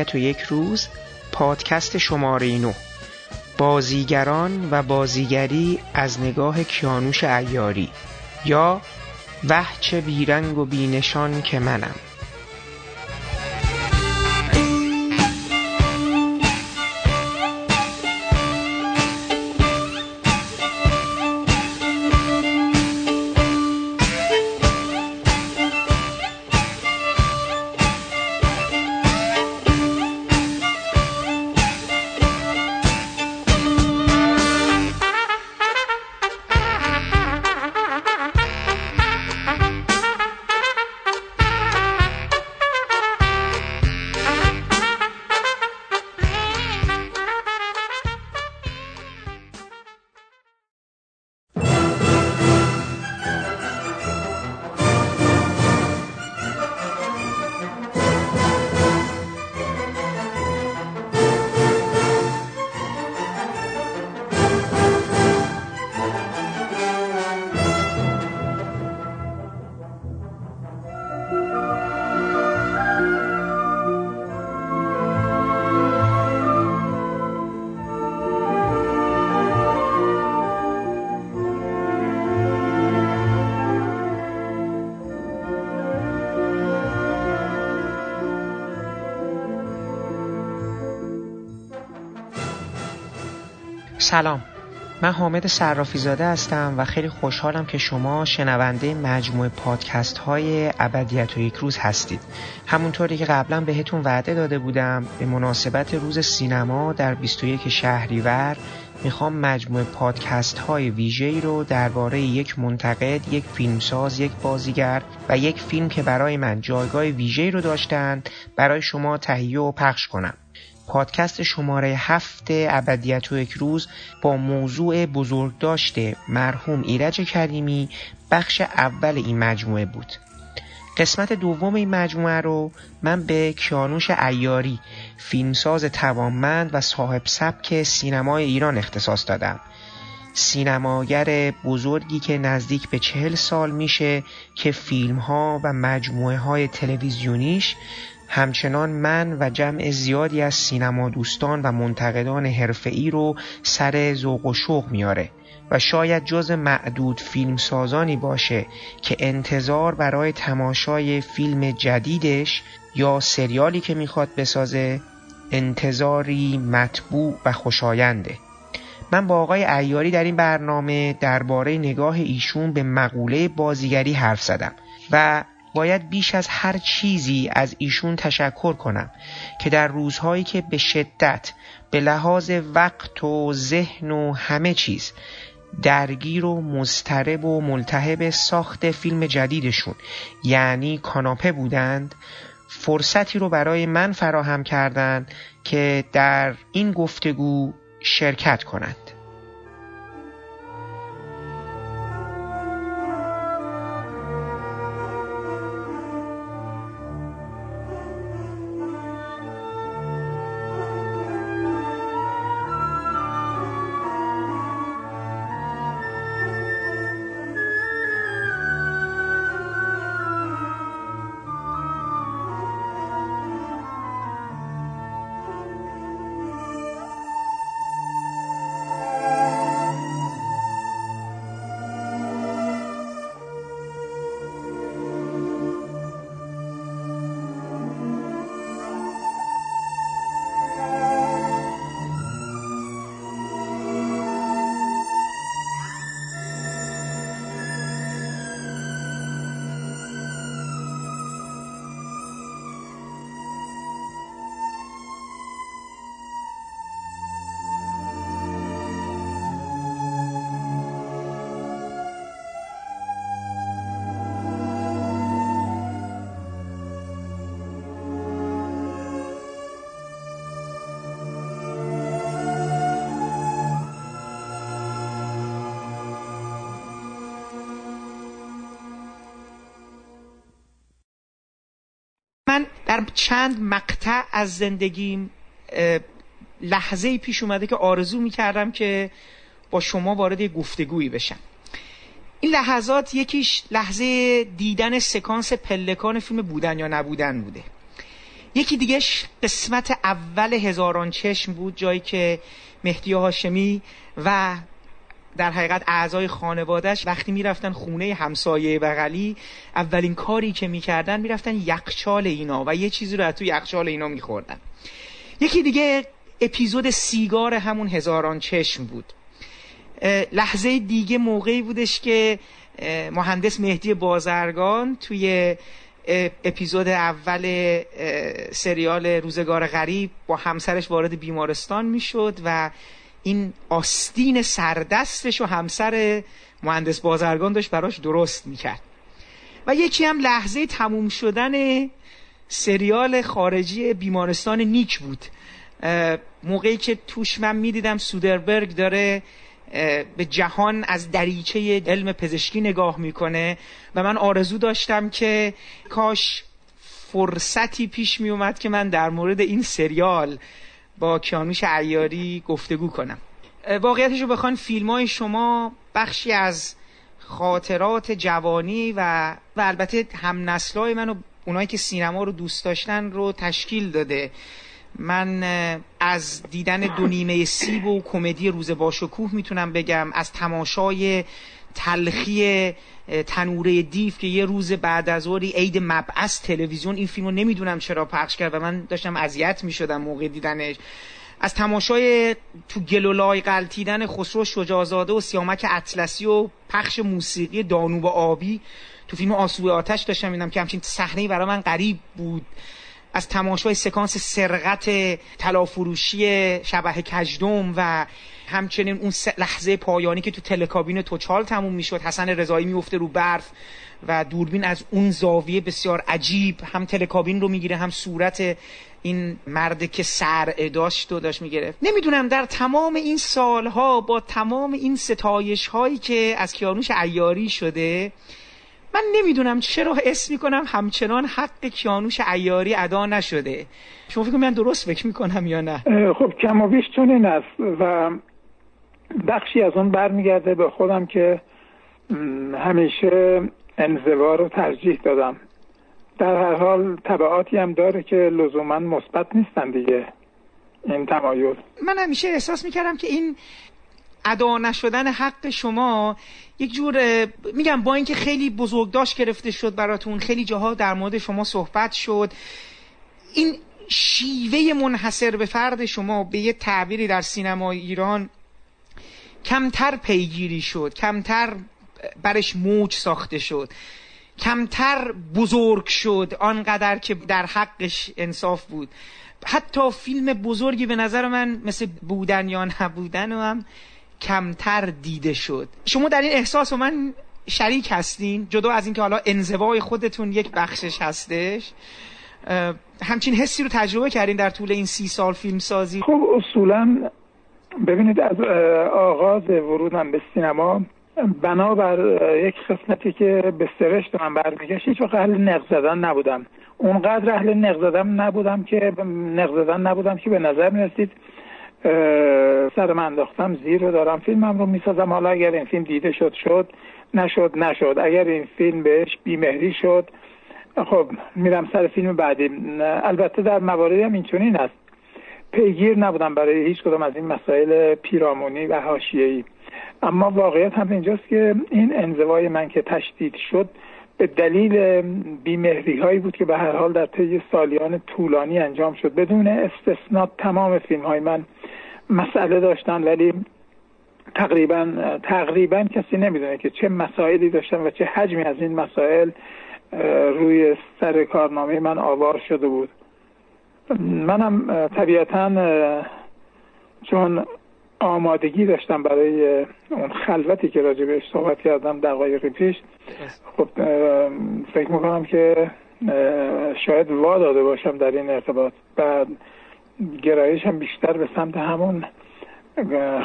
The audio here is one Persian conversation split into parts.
ابدیت و یک روز پادکست شماره نو. بازیگران و بازیگری از نگاه کیانوش ایاری یا وحچ بیرنگ و بینشان که منم. حامد صرافی زاده هستم و خیلی خوشحالم که شما شنونده مجموعه پادکست های ابدیت و یک روز هستید همونطوری که قبلا بهتون وعده داده بودم به مناسبت روز سینما در 21 شهریور می‌خوام مجموعه پادکست های ویژه‌ای رو درباره یک منتقد، یک فیلمساز، یک بازیگر و یک فیلم که برای من جایگاه ویژه‌ای رو داشتند برای شما تهیه و پخش کنم. پادکست شماره هفت ابدیت و یک روز با موضوع بزرگ داشته مرحوم ایرج کریمی بخش اول این مجموعه بود. قسمت دوم این مجموعه رو من به کیانوش ایاری فیلمساز توانمند و صاحب سبک سینمای ایران اختصاص دادم. سینماگر بزرگی که نزدیک به چهل سال میشه که فیلم ها و مجموعه های تلویزیونیش همچنان من و جمع زیادی از سینما دوستان و منتقدان حرفه‌ای رو سر ذوق و شوق میاره و شاید جز معدود فیلم سازانی باشه که انتظار برای تماشای فیلم جدیدش یا سریالی که می‌خواد بسازه انتظاری مطبوع و خوشاینده. من با آقای ایاری در این برنامه درباره نگاه ایشون به مقوله بازیگری حرف زدم و باید بیش از هر چیزی از ایشون تشکر کنم که در روزهایی که به شدت به لحاظ وقت و ذهن و همه چیز درگیر و مضطرب و ملتهب ساخت فیلم جدیدشون یعنی کاناپه بودند فرصتی رو برای من فراهم کردند که در این گفتگو شرکت کنند. چند مقطع از زندگیم لحظه پیش اومده که آرزو می‌کردم که با شما وارد گفتگویی بشم. این لحظات یکیش لحظه دیدن سکانس پلکان فیلم بودن یا نبودن بوده. یکی دیگه قسمت اول هزاران چشم بود جایی که مهدی هاشمی و در حقیقت اعضای خانوادهش وقتی می‌رفتن خونه همسایه بغلی اولین کاری که می‌کردن می‌رفتن یخچال اینا و یه چیزی رو از تو یخچال اینا میخوردن. یکی دیگه اپیزود سیگار همون هزاران چشم بود. لحظه دیگه موقعی بودش که مهندس مهدی بازرگان توی اپیزود اول سریال روزگار غریب با همسرش وارد بیمارستان می‌شد و این آستین سردستش و همسر مهندس بازرگان داشت براش درست می‌کرد. و یکی هم لحظه تموم شدن سریال خارجی بیمارستان نیک بود. موقعی که توش من می‌دیدم سودربرگ داره به جهان از دریچه علم پزشکی نگاه می‌کنه و من آرزو داشتم که کاش فرصتی پیش می اومد که من در مورد این سریال با کیانوش عیاری گفتگو کنم. واقعیتش رو بخوان فیلم های شما بخشی از خاطرات جوانی و و البته هم نسلای من و اونایی که سینما رو دوست داشتن رو تشکیل داده. من از دیدن دو نیمه سیب و کمدی روز باشکوه می‌تونم بگم. از تماشای تلخی تنوره دیف که یه روز بعد از اوری عید مبعث تلویزیون این فیلمو نمی‌دونم چرا پخش کرد و من داشتم اذیت می‌شدم موقع دیدنش. از تماشای تو گلولای قلتیدن خسرو شجازاده و سیامک اطلسی و پخش موسیقی دانوب آبی تو فیلم آسوی آتش داشتم میدم که همچین صحنه برای من غریب بود. از تماشای سکانس سرقت تلافروشی شبه کجدم و همچنین اون لحظه پایانی که تو تلکابین توچال تموم می‌شد حسن رضایی میفته رو برف و دوربین از اون زاویه بسیار عجیب هم تلکابین رو می‌گیره هم صورت این مرد که سر داشت و داشت می‌گرفت. نمی‌دونم در تمام این سالها با تمام این ستایش هایی که از کیانوش عیاری شده من نمی‌دونم چرا حس می‌کنم همچنان حق کیانوش عیاری ادا نشده. شما فکر من درست فکر می‌کنم یا نه؟ خب کم و بیش چنین است و بخشی از اون برمیگرده به خودم که همیشه انزوا رو ترجیح دادم. در هر حال طبعاتی هم داره که لزوما مثبت نیستن دیگه این تمایل. من همیشه احساس می‌کردم که این ادا نشدن حق شما یک جور میگم با اینکه خیلی بزرگداشت گرفته شد براتون خیلی جاها در مورد شما صحبت شد این شیوه منحصر به فرد شما به یه تعبیری در سینما ایران کمتر پیگیری شد کمتر برش موج ساخته شد کمتر بزرگ شد آنقدر که در حقش انصاف بود. حتی فیلم بزرگی به نظر من مثل بودن یا نبودن و هم کمتر دیده شد. شما در این احساس و من شریک هستین جدا از اینکه حالا انزوای خودتون یک بخشش هستش. همچین حسی رو تجربه کردین در طول این سی سال فیلم سازی خب اصولا ببینید از آغاز ورودم به سینما بنابر یک قسمتی که به سرشت من برمیگشت هیچ وقت اهل نق زدن نبودم. اونقدر اهل نق زدن نبودم که نق زدن نبودم که به نظر می‌رسید سر من انداختم زیر رو دارم فیلمم رو می‌سازم. حالا اگر این فیلم دیده شد شد. نشد نشد. اگر این فیلم بهش بیمهری شد خب میرم سر فیلم بعدی. البته در مواردی هم اینچنین است پیگیر نبودم برای هیچ کدام از این مسائل پیرامونی و حاشیه‌ای. اما واقعیت هم اینجاست که این انزوای من که تشدید شد به دلیل بیمهری هایی بود که به هر حال در طی سالیان طولانی انجام شد. بدون استثنا تمام فیلم های من مسئله داشتن ولی تقریبا تقریبا کسی نمی‌دونه که چه مسائلی داشتن و چه حجمی از این مسائل روی سر کارنامه من آوار شده بود. منم طبیعتا چون آمادگی داشتم برای اون خلوتی که راجع بهش صحبت کردم دقایقی پیش خب فکر می‌کنم که شاید وا داده باشم در این ارتباط و گرایشم بیشتر به سمت همون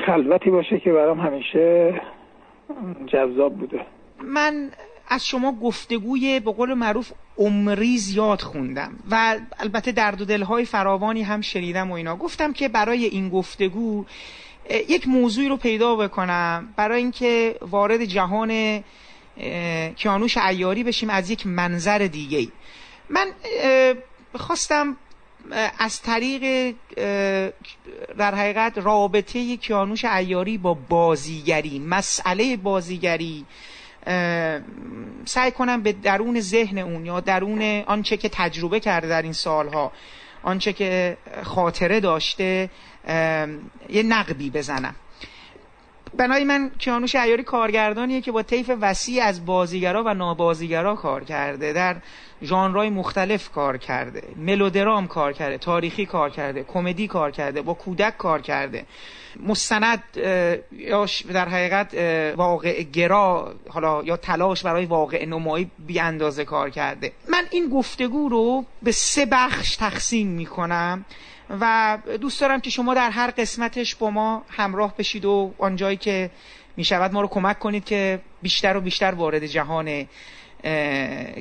خلوتی باشه که برام همیشه جذاب بوده. من از شما گفتگوی به قول معروف عمری زیاد خوندم و البته درد و دلهای فراوانی هم شنیدم و اینا. گفتم که برای این گفتگو یک موضوعی رو پیدا بکنم برای اینکه وارد جهان کیانوش عیاری بشیم از یک منظر دیگه من خواستم از طریق در حقیقت رابطه کیانوش ایاری با بازیگری مسئله بازیگری سعی کنم به درون ذهن اون یا درون آنچه که تجربه کرده در این سالها آنچه که خاطره داشته یه نقبی بزنم. بنای من کیانوش ایاری کارگردانیه که با طیف وسیع از بازیگرا و نابازیگرا کار کرده در ژانرهای مختلف کار کرده ملودرام کار کرده تاریخی کار کرده کمدی کار کرده با کودک کار کرده. مستند یا در حقیقت واقع گرا حالا یا تلاش برای واقع نمایی بی اندازه کار کرده. من این گفتگو رو به سه بخش تقسیم می‌کنم. و دوست دارم که شما در هر قسمتش با ما همراه بشید و آنجایی که می شود ما رو کمک کنید که بیشتر و بیشتر وارد جهان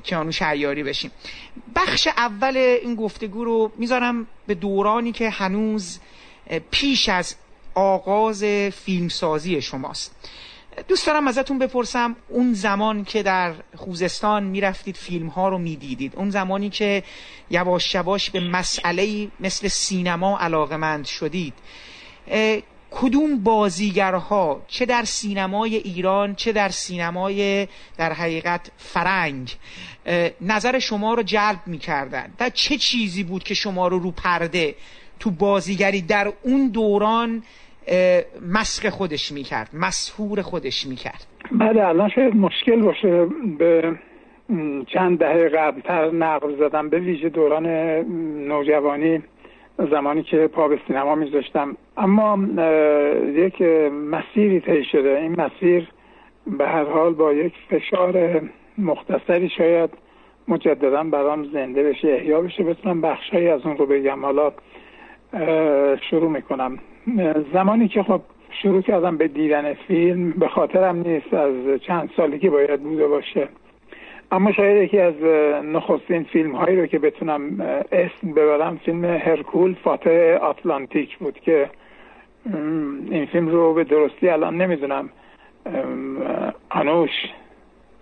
کیانوش عیاری بشیم. بخش اول این گفتگو رو می‌ذارم به دورانی که هنوز پیش از آغاز فیلمسازی شماست. دوست دارم ازتون بپرسم اون زمان که در خوزستان می‌رفتید فیلم ها رو می‌دیدید اون زمانی که یواش یواش به مسئله مثل سینما علاقمند شدید کدوم بازیگرها چه در سینمای ایران چه در سینمای در حقیقت فرنگ نظر شما رو جلب می‌کردن و چه چیزی بود که شما رو رو پرده تو بازیگری در اون دوران مسخ خودش می‌کرد مسهور خودش می‌کرد. بله الان شاید مشکل باشه به چند دهه قبلتر نقل زدم به ویژه دوران نوجوانی زمانی که پا به سینما میذاشتم. اما یک مسیری طی شده. این مسیر به هر حال با یک فشار مختصری شاید مجددا برام زنده بشه احیا بشه بتونم بخشهایی از اون رو بگم. حالا شروع می‌کنم. زمانی که خب شروع کردم به دیدن فیلم به خاطرم نیست از چند سالگی باید بوده باشه. اما شاید یکی از نخستین فیلم هایی رو که بتونم اسم ببرم فیلم هرکول فاتح آتلانتیک بود که این فیلم رو به درستی الان نمی‌دونم. انوش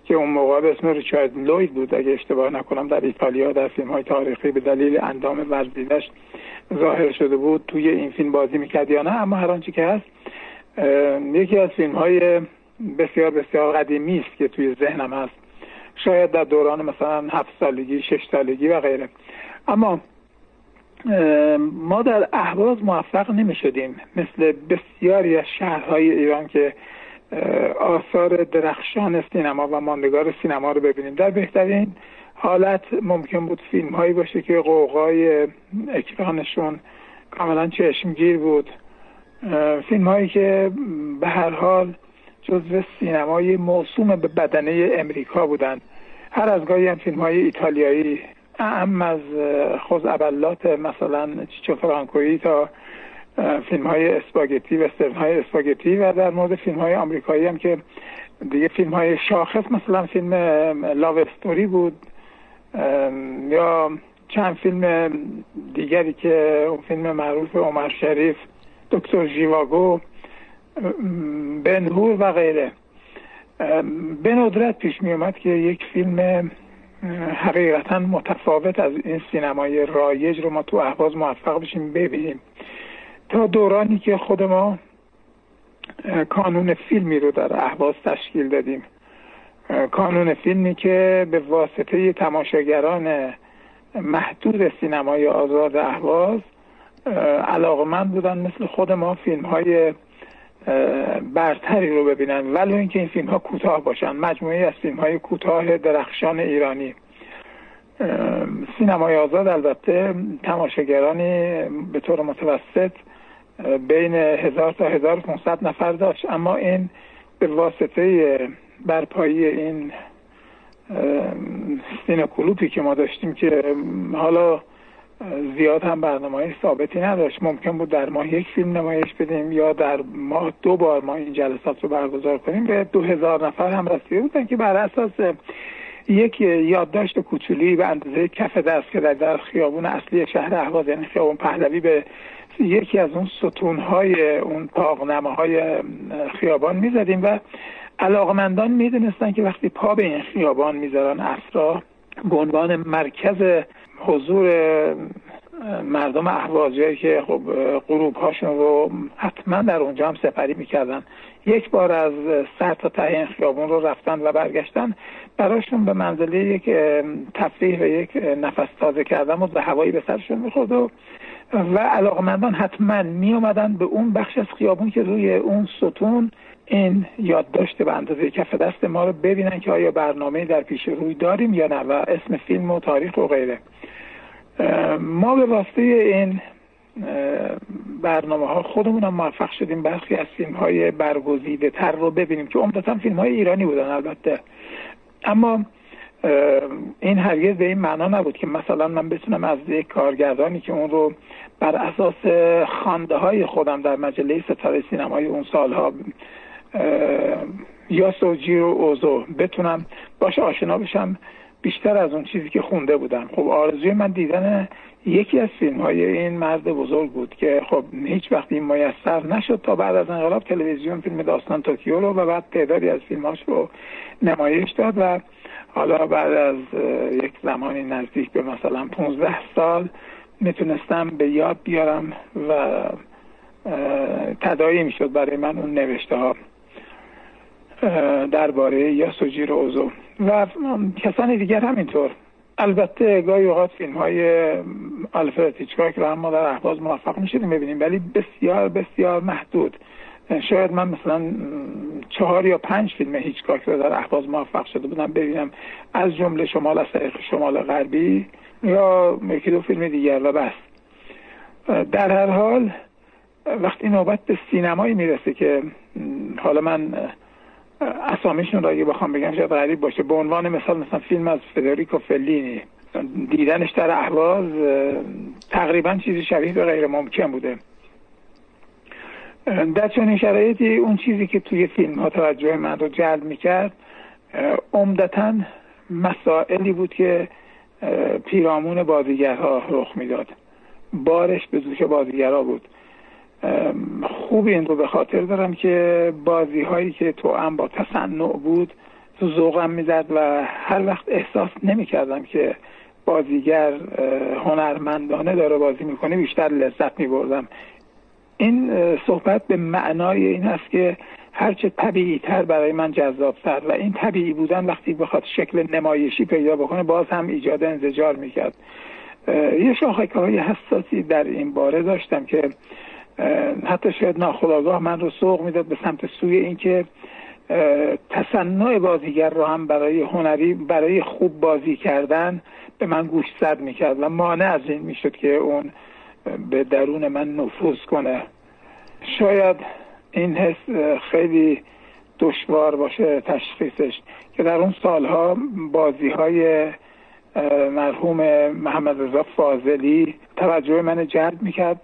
که اون موقع به اسم ریچارد لوید بود اگه اشتباه نکنم در ایتالیا در فیلم های تاریخی به دلیل اندام ورزیدش ظاهر شده بود توی این فیلم بازی می‌کرد یا نه اما هر آنچه که هست یکی از فیلم های بسیار بسیار قدیمی است که توی ذهنم هست. شاید در دوران مثلا هفت سالگی شش سالگی و غیره. اما ما در اهواز موفق نمی شدیم مثل بسیاری از شهرهای ایران که آثار درخشان سینما و ماندگار سینما رو ببینیم. در بهترین حالت ممکن بود فیلم هایی باشه که قوقای اکرانشون کاملا چشمگیر بود. فیلم هایی که به هر حال جزو سینمای موسوم به بدنه امریکا بودند هر از گاهی هم فیلم های ایتالیایی اهم از خوز ابلات مثلا چیچو فرانکویی تا فیلم های اسپاگتی و های اسپاگتی و در مورد فیلم های آمریکایی هم که دیگه فیلم های شاخص مثلا فیلم لاو استوری بود. یا چند فیلم دیگری که اون فیلم معروف عمر شریف دکتر جیواگو بنهور و غیره. به ندرت پیش می اومد که یک فیلم حقیقتا متفاوت از این سینمای رایج رو ما تو احواز موفق بشیم ببینیم. تا دورانی که خود ما کانون فیلمی رو در احواز تشکیل دادیم. کانون فیلمی که به واسطه تماشاگران محدود سینمای آزاد اهواز علاقمند بودن مثل خود ما فیلم های برتری رو ببینن. ولی اینکه این فیلم ها کوتاه باشن. مجموعی از فیلم های کوتاه درخشان ایرانی. سینمای آزاد البته تماشاگرانی به طور متوسط بین هزار تا هزار نفر داشت. اما این به واسطه برپایی این سینه که ما داشتیم که حالا زیاد هم برنامه ثابتی نداشت. ممکن بود در ماه یک فیلم نمایش بدیم یا در ماه دو بار ما این جلسات رو برگزار کنیم. به دو هزار نفر هم رسیده بودن که بر اساس یک یادداشت کوچولی به اندازه کف دست که در خیابون اصلی شهر اهواز یعنی خیابون پهلوی به یکی از اون ستونهای اون پاغنمه های خیابان می‌زدیم و علاقمندان می‌دونستن که وقتی پا به این خیابان می‌ذارن اسرا به عنوان مرکز حضور مردم احوازی که خب غروب هاشون رو حتما در اونجا هم سپری می‌کردن. یک بار از سر تا ته این خیابون رو رفتن و برگشتن. براشون به منزله یک تفریح و یک نفس تازه کردن و به هوایی به سرشون می‌خورد و و علاقمندان حتما می اومدن به اون بخش از خیابون که روی اون ستون این یادداشت به اندازه کف دست ما رو ببینن که آیا برنامه در پیش روی داریم یا نه و اسم فیلم و تاریخ و غیره. ما به واسطه این برنامه ها خودمون هم موفق شدیم. برخی از فیلم های برگزیده تر رو ببینیم که عمدتا فیلم های ایرانی بودن البته. اما این هرگز به این معنا نبود که مثلا من بتونم از یک کارگردانی که اون رو بر اساس خانده های خودم در مجله ستاره سینمای اون سالها یا سوجی و اوزو بتونم باش آشنا بشم. بیشتر از اون چیزی که خونده بودم. خب آرزوی من دیدن یکی از فیلم های این مرد بزرگ بود که خب هیچ وقت این میسر نشد تا بعد از انقلاب تلویزیون فیلم داستان توکیو رو و بعد تعدادی از فیلماش رو نمایش داد و حالا بعد از یک زمانی نزدیک به مثلا 15 سال می‌تونستم به یاد بیارم و تدایی می‌شد برای من اون نوشته ها درباره یا سوجیر اوزو و کسان دیگر همینطور. البته گاهی اوقات فیلم های آلفرد هیچکاک هم ما در احواز موفق می‌شدیم ببینیم ولی بسیار بسیار محدود. شاید من مثلا چهار یا پنج فیلم هیچکاک رو در احواز موفق شده بودم ببینم. از جمله شمال از شمال غربی یا یکی دو فیلم دیگر و بس. در هر حال وقتی نوبت به سینمایی می‌رسه که حالا من اسامیشون را اگه بخوام بگم شاید غریب باشه. به عنوان مثال مثلا فیلم از فدریکو فلینی. دیدنش در اهواز تقریبا چیزی شبیه به غیر ممکن بوده. در چنین شرایطی اون چیزی که توی فیلم ها توجه من رو جلب می‌کرد عمدتا مسائلی بود که پیرامون بازیگرها رخ می‌داد. بارش به دوش بازیگرها بود. خوب این رو به خاطر دارم که بازی هایی که تو هم با تصنع بود تو ذوقم می‌زد و هر وقت احساس نمی کردم که بازیگر هنرمندانه داره بازی می‌کنه بیشتر لذت می بردم این صحبت به معنای این است که هرچه طبیعی تر برای من جذاب تر و این طبیعی بودن وقتی بخواد شکل نمایشی پیدا بکنه باز هم ایجاد انزجار می‌کرد. یه شاخک های حساسی در این باره داشتم که حتی شاید ناخداگاه من رو سوق می‌داد به سمت سوی اینکه تصنع بازیگر رو هم برای هنری برای خوب بازی کردن به من گوش زد می‌کرد و مانع از این می‌شد که اون به درون من نفوذ کنه. شاید این حس خیلی دشوار باشه تشخیصش که در اون سالها بازی های مرحوم محمد رضا فاضلی توجه من جلب می‌کرد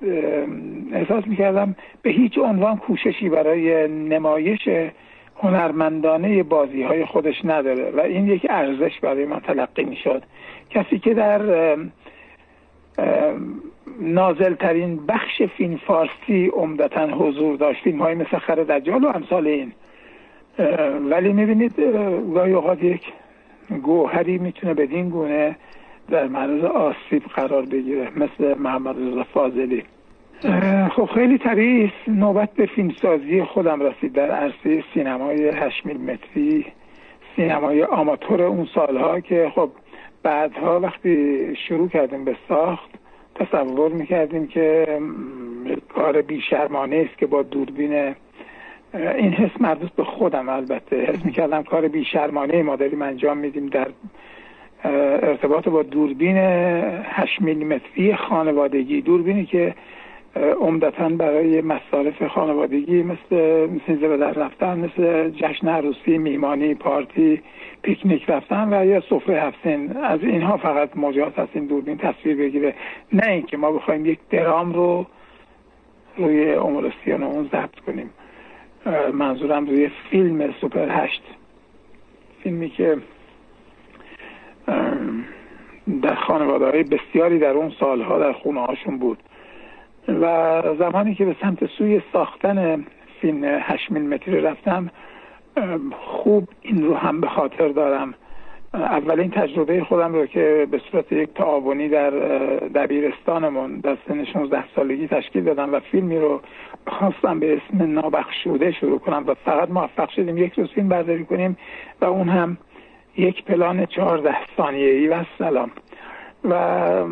احساس می‌کردم به هیچ عنوان کوششی برای نمایش هنرمندانه بازی های خودش نداره و این یک ارزش برای من تلقی می‌شد. کسی که در نازل ترین بخش فیلم فارسی عمدتا حضور داشت فیلم های مثل خر دجال و امثال این. ولی می‌بینید گاهی اوقات یک گوهری می‌تونه بدین گونه در معرض آسیب قرار بگیره مثل محمد رضا فاضلی. خب خیلی طبیعی نوبت به فیلمسازی خودم رسید. در عرصه سینمای 8 متری سینمای آماتور اون سالها که خب بعدها وقتی شروع کردیم به ساخت تصور می‌کردیم که کار بیشرمانه است که با دوربین این حس مربوط به خودم البته. حس می‌کردم کار بیشرمانه ما داریم انجام میدیم در ارتباط با دوربین 8 میلیمتری خانوادگی. دوربینی که عمدتا برای مصارف خانوادگی مثل مثل به در رفتن مثل جشن عروسی میمانی پارتی پیکنیک رفتن و یا سفره هفتین. از اینها فقط مجاز هست این دوربین تصویر بگیره. نه اینکه ما بخوایم یک درام رو روی امولوسیان اون ضبط کنیم. منظورم روی فیلم سوپر هشت. فیلمی که در خانواده های بسیاری در اون سالها در خونه هاشون بود. و زمانی که به سمت سوی ساختن فیلم هشت متری رفتم خوب این رو هم به خاطر دارم. اولین تجربه خودم رو که به صورت یک تعاونی در دبیرستانمون در سن 16 سالگی تشکیل دادم و فیلمی رو خواستم به اسم نابخشوده شروع کنم و فقط موفق شدیم یک روز فیلم برداری کنیم و اون هم یک پلان چهارده ثانیه‌ای و سلام. و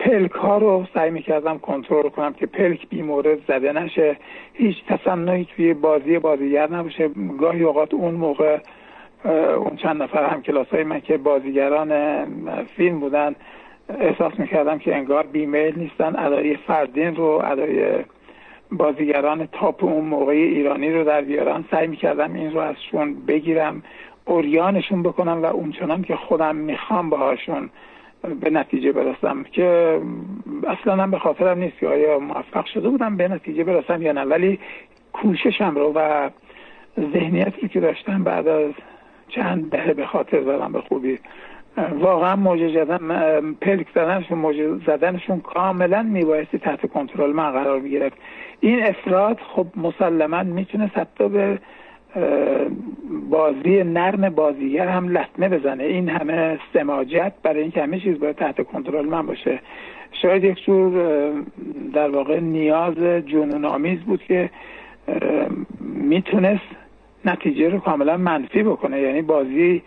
پلک ها رو سعی می‌کردم کنترل کنم که پلک بی مورد زده نشه. هیچ تصنعی توی بازی بازیگر نباشه. گاهی اوقات اون موقع اون چند نفر هم کلاس های من که بازیگران فیلم بودن احساس می‌کردم که انگار بیمیل نیستن. ادای فردین رو ادای بازیگران تاپ اون موقعی ایرانی رو در بیارن. سعی می‌کردم این رو ازشون بگیرم. اوریانشون بکنم و اونچنان که خودم می‌خوام باهاشون به نتیجه برسم که اصلا هم به خاطرم نیست که آیا موفق شده بودم به نتیجه برسم یا نه. ولی کوششم رو و ذهنیتی که داشتم بعد از چند دهه به خاطر دارم به خوبی واقعا موجه زدن پلک زدنشون موجه زدنشون کاملا میبایستی تحت کنترل من قرار می‌گرفت این افراد خب مسلما می‌تونه حتی به بازی نرم بازیگر هم لطمه بزنه. این همه سماجت برای اینکه همه چیز باید تحت کنترل من باشه. شاید یک جور در واقع نیاز جنون آمیز بود که می‌تونست نتیجه رو کاملا منفی بکنه. یعنی بازی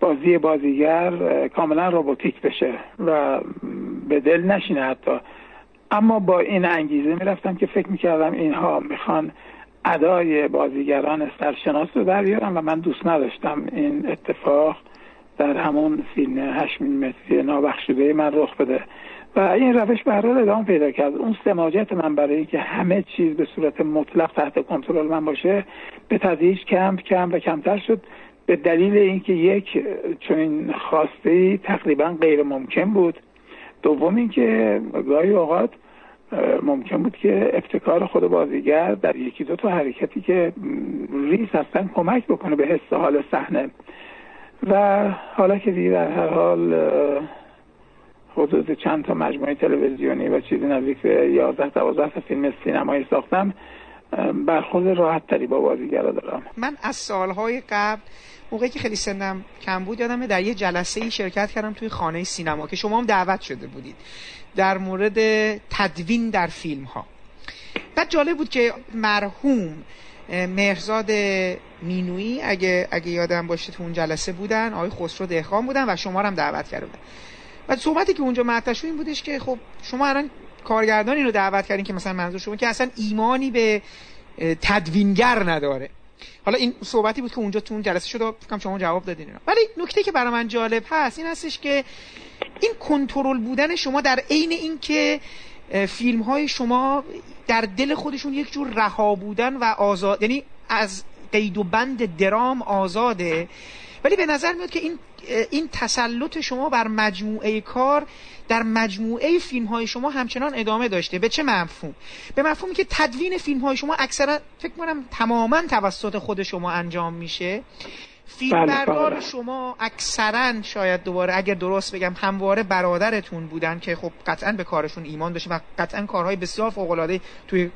بازی بازیگر کاملا روباتیک بشه و به دل نشینه حتی. اما با این انگیزه می‌رفتم که فکر می‌کردم اینها می‌خوان ادای بازیگران سرشناس رو در بیارم و من دوست نداشتم این اتفاق در همون فیلم هشت متری نابخشوده من رخ بده. و این روش به هر ادامه پیدا کرد. اون سماجت من برای اینکه همه چیز به صورت مطلق تحت کنترل من باشه به تدریج کم کم و کمتر شد. به دلیل اینکه یک چنین خواسته تقریبا غیر ممکن بود. دوم اینکه گاهی اوقات ممکن بود که ابتکار خود بازیگر در یکی دو تا حرکتی که ریس هستن کمک بکنه به حس حال صحنه. و حالا که دیگه در هر حال حدود چند تا مجموعه تلویزیونی و چیزی نزدیک به 11 12 تا فیلم سینمایی ساختم برخورد راحت تری با بازیگرا دارم. من از سالهای قبل موقعی که خیلی سنم کم بود یادمه در یه جلسه ای شرکت کردم توی خانه سینما که شما هم دعوت شده بودید. در مورد تدوین در فیلم ها بعد جالب بود که مرحوم مهرزاد مینوی اگه اگه یادم باشه تو اون جلسه بودن آقای خسرو دهخان بودن و شما هم دعوت کرده بودن. بعد صحبتی که اونجا مطرح شد این بودش که خب شما الان کارگردانی رو دعوت کردین که مثلا منظور شما که اصلا ایمانی به تدوینگر نداره. حالا این صحبتی بود که اونجا تو اون جلسه شد فکر شما جواب دادین اینا. ولی نکته که برای من جالب هست این هستش که این کنترل بودن شما در عین اینکه فیلم های شما در دل خودشون یک جور رها بودن و آزاد یعنی از قید و بند درام آزاده. ولی به نظر میاد که این این تسلط شما بر مجموعه کار در مجموعه فیلم های شما همچنان ادامه داشته. به چه مفهوم؟ به مفهومی که تدوین فیلم های شما اکثرا فکر کنم تماما توسط خود شما انجام میشه. فیلم بله، بردار بله. شما اکثرا شاید دوباره اگر درست بگم همواره برادرتون بودن که خب قطعا به کارشون ایمان داشته و قطعا کارهای بسیار فوق العاده توی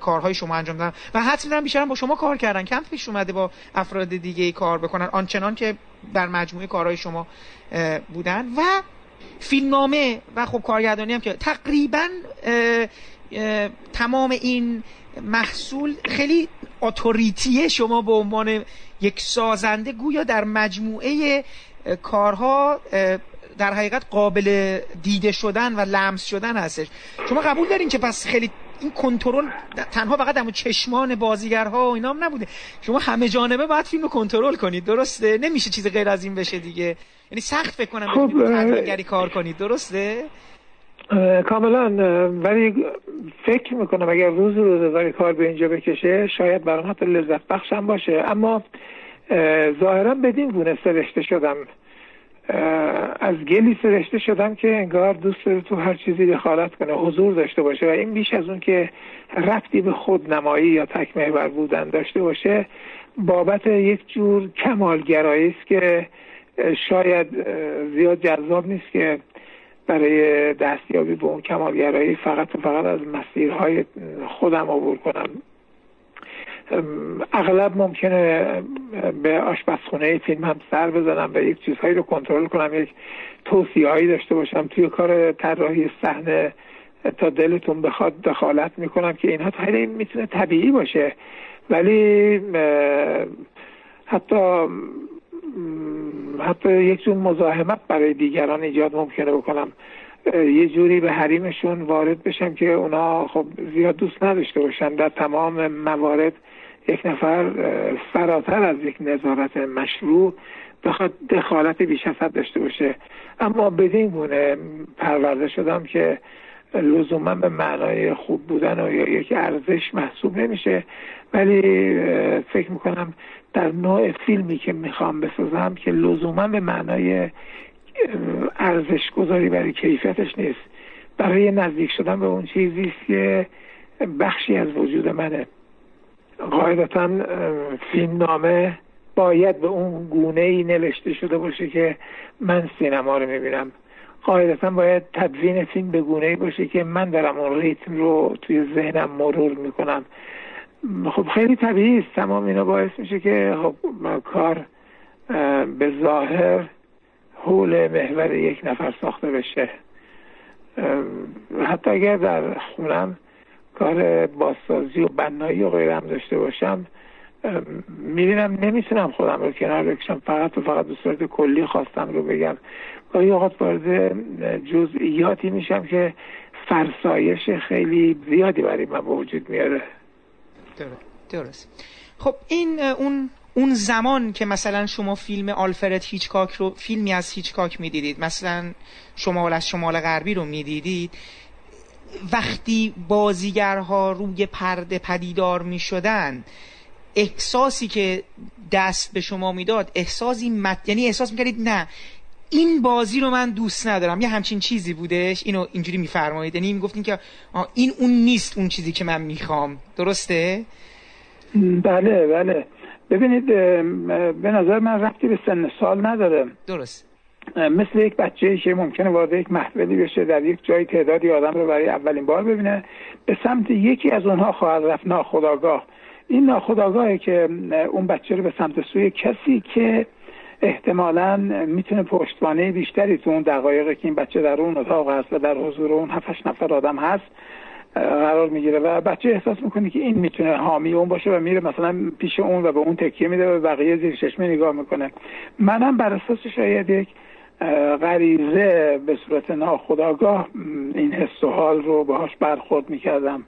کارهای شما انجام دادن. و حدس می‌زنم بیشتر با شما کار کردن. کم پیش اومده با افراد دیگه کار بکنن آنچنان که در مجموعه کارهای شما بودن. و فیلمنامه و خب کارگردانی هم که تقریبا تمام این محصول خیلی اتوریتی شما به عنوان یک سازنده گویا در مجموعه کارها در حقیقت قابل دیده شدن و لمس شدن هستش. شما قبول دارین که پس خیلی این کنترل تنها فقط در چشمان بازیگرها و اینا هم نبوده. شما همه جانبه باید فیلم رو کنترل کنید درسته؟ نمیشه چیز غیر از این بشه دیگه. یعنی سخت فکر کنم خب کار کنید درسته؟ کاملا ولی فکر می‌کنم اگر روز روزگاری کار به اینجا بکشه شاید برام حتی لذت بخشم باشه. اما ظاهرا بدین گونه سرشته شدم. از گلی سرشته شدم که انگار دوست داره تو هر چیزی دخالت کنه حضور داشته باشه و این بیش از اون که رفتی به خودنمایی یا تک محور بودن داشته باشه بابت یک جور کمالگرایی است که شاید زیاد جذاب نیست که برای دستیابی به اون کمالگرایی فقط فقط از مسیرهای خودم عبور کنم. اغلب ممکنه به آشپزخونه فیلم هم سر بزنم و یک چیزهایی رو کنترل کنم یک توصیه هایی داشته باشم. توی کار طراحی صحنه تا دلتون بخواد دخالت می‌کنم که اینها خیلی می‌تونه طبیعی باشه. ولی حتی حتی یک جور مزاحمت برای دیگران ایجاد ممکنه بکنم. یه جوری به حریمشون وارد بشم که اونا خب زیاد دوست نداشته باشن. در تمام موارد یک نفر فراتر از یک نظارت مشروع بخواد دخالت بیش از داشته باشه. اما بدین گونه پرورده شدم که لزوما به معنای خوب بودن و یا یک ارزش محسوب نمیشه. ولی فکر می‌کنم در نوع فیلمی که می‌خوام بسازم که لزوما به معنای ارزش گذاری برای کیفیتش نیست برای نزدیک شدن به اون چیزی است که بخشی از وجود منه. قاعدتا فیلم نامه باید به اون گونه ای نوشته شده باشه که من سینما رو می‌بینم. قاعدتا باید تدوین فیلم به گونه ای باشه که من دارم اون ریتم رو توی ذهنم مرور می‌کنم. خب خیلی طبیعی است. تمام اینا باعث میشه که خب کار به ظاهر حول محور یک نفر ساخته بشه. حتی اگر در خونم کار بازسازی و بنایی و غیره هم داشته باشم می‌بینم نمی‌تونم خودم رو کنار بکشم. فقط و فقط به صورت کلی خواستم رو بگم. گاهی اوقات وارد جزئیاتی میشم که فرسایش خیلی زیادی برای من وجود میاره. درست. خب این اون اون زمان که مثلا شما فیلم آلفرد هیچکاک رو فیلمی از هیچکاک می‌دیدید مثلا شمال از شمال غربی رو می‌دیدید وقتی بازیگرها روی پرده پدیدار می‌شدن احساسی که دست به شما می‌داد احساسی مت... یعنی احساس می‌کردید نه این بازی رو من دوست ندارم. یه همچین چیزی بودش. اینو اینجوری میفرمایید. یعنی می‌گفتین که این اون نیست اون چیزی که من می‌خوام. درسته؟ بله بله. ببینید به نظر من رفتی به سن سال نداره. درست. مثل یک بچه که ممکنه وارد یک محفلی بشه در یک جای تعدادی آدم رو برای اولین بار ببینه به سمت یکی از اونها خواهد رفت ناخداگاه این ناخداگاهه که اون بچه رو به سمت سوی کسی که احتمالا می‌تونه پشتوانه بیشتری تو اون دقایقی که این بچه در اون اتاق هست و در حضور اون هفتش نفر آدم هست قرار می‌گیره و بچه احساس می‌کنه که این می‌تونه حامی اون باشه و میره مثلا پیش اون و به اون تکیه میده و بقیه زیر چشمه نگاه می‌کنه. منم بر اساس شاید یک غریزه به صورت ناخداگاه این حس و حال رو باهاش برخورد می‌کردم.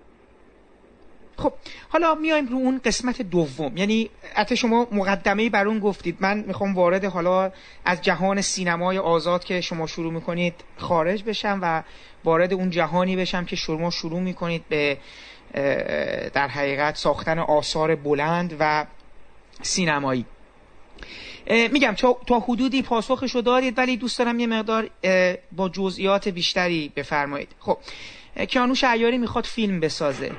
خب حالا میایم رو اون قسمت دوم. یعنی حتی شما مقدمه بر اون گفتید. من می‌خوام وارد حالا از جهان سینمای آزاد که شما شروع می‌کنید خارج بشم و وارد اون جهانی بشم که شما شروع می‌کنید به در حقیقت ساختن آثار بلند و سینمایی. میگم تا حدودی پاسخش رو دارید ولی دوست دارم یه مقدار با جزئیات بیشتری بفرمایید. خب کیانوش شعیاری می‌خواد فیلم بسازه.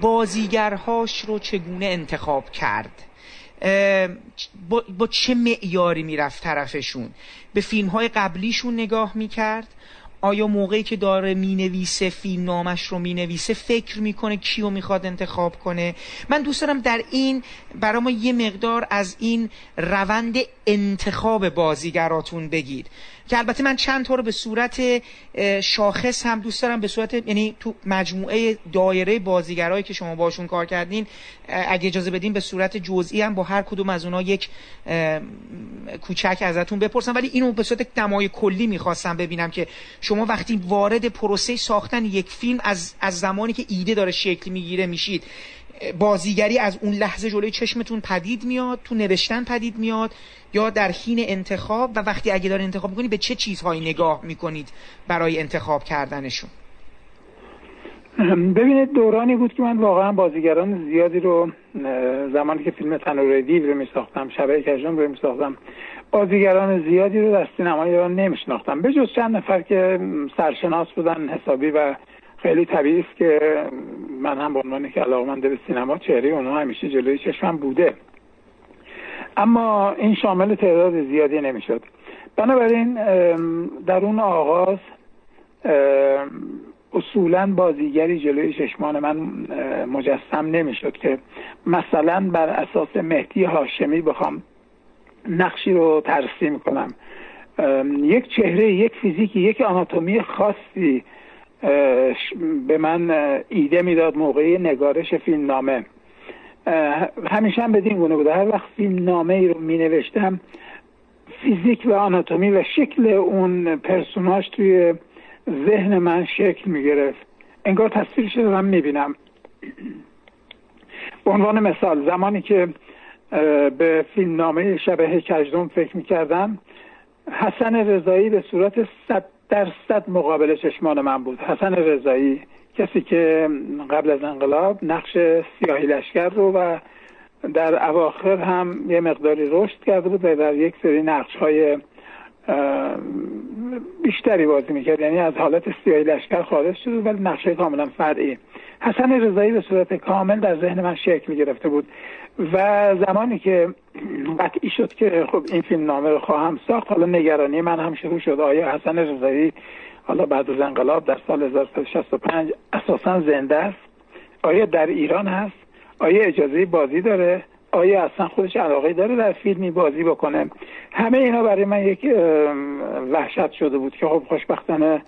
بازیگرهاش رو چگونه انتخاب کرد؟ با, چه معیاری می‌رفت طرفشون؟ به فیلم های قبلیشون نگاه می‌کرد؟ آیا موقعی که داره می‌نویسه فیلم نامش رو می‌نویسه فکر می‌کنه کیو می‌خواد انتخاب کنه؟ من دوست دارم در این برای ما یه مقدار از این روند انتخاب بازیگراتون بگید. که البته من چند تا رو به صورت شاخص هم دوست دارم به صورت یعنی تو مجموعه دایره بازیگرایی که شما باشون کار کردین اگه اجازه بدین به صورت جزئی هم با هر کدوم از اونها یک کوچک ازتون بپرسم. ولی اینو به صورت نمای کلی می‌خواستم ببینم که شما وقتی وارد پروسه ساختن یک فیلم از, از زمانی که ایده داره شکل می‌گیره میشید بازیگری از اون لحظه جلوی چشمتون پدید میاد تو نوشتن پدید میاد یا در حین انتخاب و وقتی اگه داره انتخاب می‌کنید به چه چیزهایی نگاه می‌کنید برای انتخاب کردنشون؟ ببینید دورانی بود که من واقعا بازیگران زیادی رو زمانی که فیلم تنور دیو رو میساختم شبه کجان رو میساختم بازیگران زیادی رو در سینمای ایران نمیشناختم. به جز چند نفر که سرشناس بودن حسابی و خیلی طبیعی است که من هم به عنوان که علاقمنده به سینما چهره اونها همیشه جلوی چشمم بوده. اما این شامل تعداد زیادی نمی‌شد. بنابراین در اون آغاز اصولا بازیگری جلوی چشمان من مجسم نمی‌شد که مثلا بر اساس مهدی هاشمی بخوام نقشی رو ترسیم کنم. یک چهره یک فیزیکی یک آناتومی خاصی به من ایده می‌داد موقعی نگارش فیلم نامه. همیشه هم بدین گونه بوده. هر وقت فیلم نامه ای رو می نوشتم فیزیک و آناتومی و شکل اون پرسوناج توی ذهن من شکل می گرفت انگار تصویرش رو می بینم به عنوان مثال زمانی که به فیلم نامه شبه کجدوم فکر می کردم حسن رضایی به صورت صد درصد مقابل چشمان من بود. حسن رضایی کسی که قبل از انقلاب نقش سیاهی لشکر رو و در اواخر هم یه مقداری رشد کرده بود و در یک سری نقش های بیشتری بازی می‌کرد. یعنی از حالت سیاهی لشکر خارج شده ولی نقشه کاملا فرعی. حسن رضایی به صورت کامل در ذهن من شکل گرفته بود و زمانی که قطعی شد که خب این فیلم نامه رو خواهم ساخت حالا نگرانی من هم شروع شد. آیا حسن رضایی حالا بعد از انقلاب در سال 1965 اساسا زنده است؟ آیا در ایران هست؟ آیا اجازه بازی داره؟ آیا اصلا خودش علاقه داره در فیلمی بازی بکنه؟ همه اینا برای من یک وحشت شده بود که خب خوشبختانه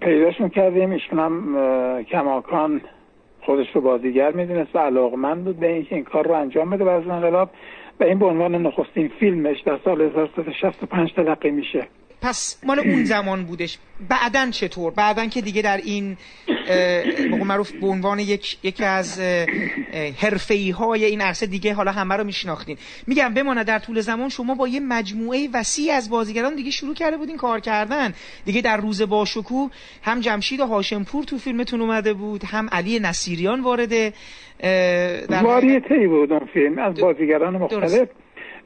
پیداشون کردیم. ایشون کماکان خودش رو بازیگر می‌دونست و علاقمند بود به اینکه این کار رو انجام بده بعد از انقلاب و این به عنوان نخستین فیلمش در سال 1965 تلقی میشه. پس مال اون زمان بودش. بعدا چطور؟ بعدا که دیگه در این معروف به عنوان یک یکی از حرفه‌ای های این عرصه دیگه حالا همه رو میشناختین. میگم بمانه در طول زمان شما با یه مجموعه وسیع از بازیگران دیگه شروع کرده بودین کار کردن. دیگه در روز باشکوه هم جمشید هاشمپور تو فیلمتون اومده بود هم علی نصیریان وارد واریته بود اون فیلم از بازیگران مختلف.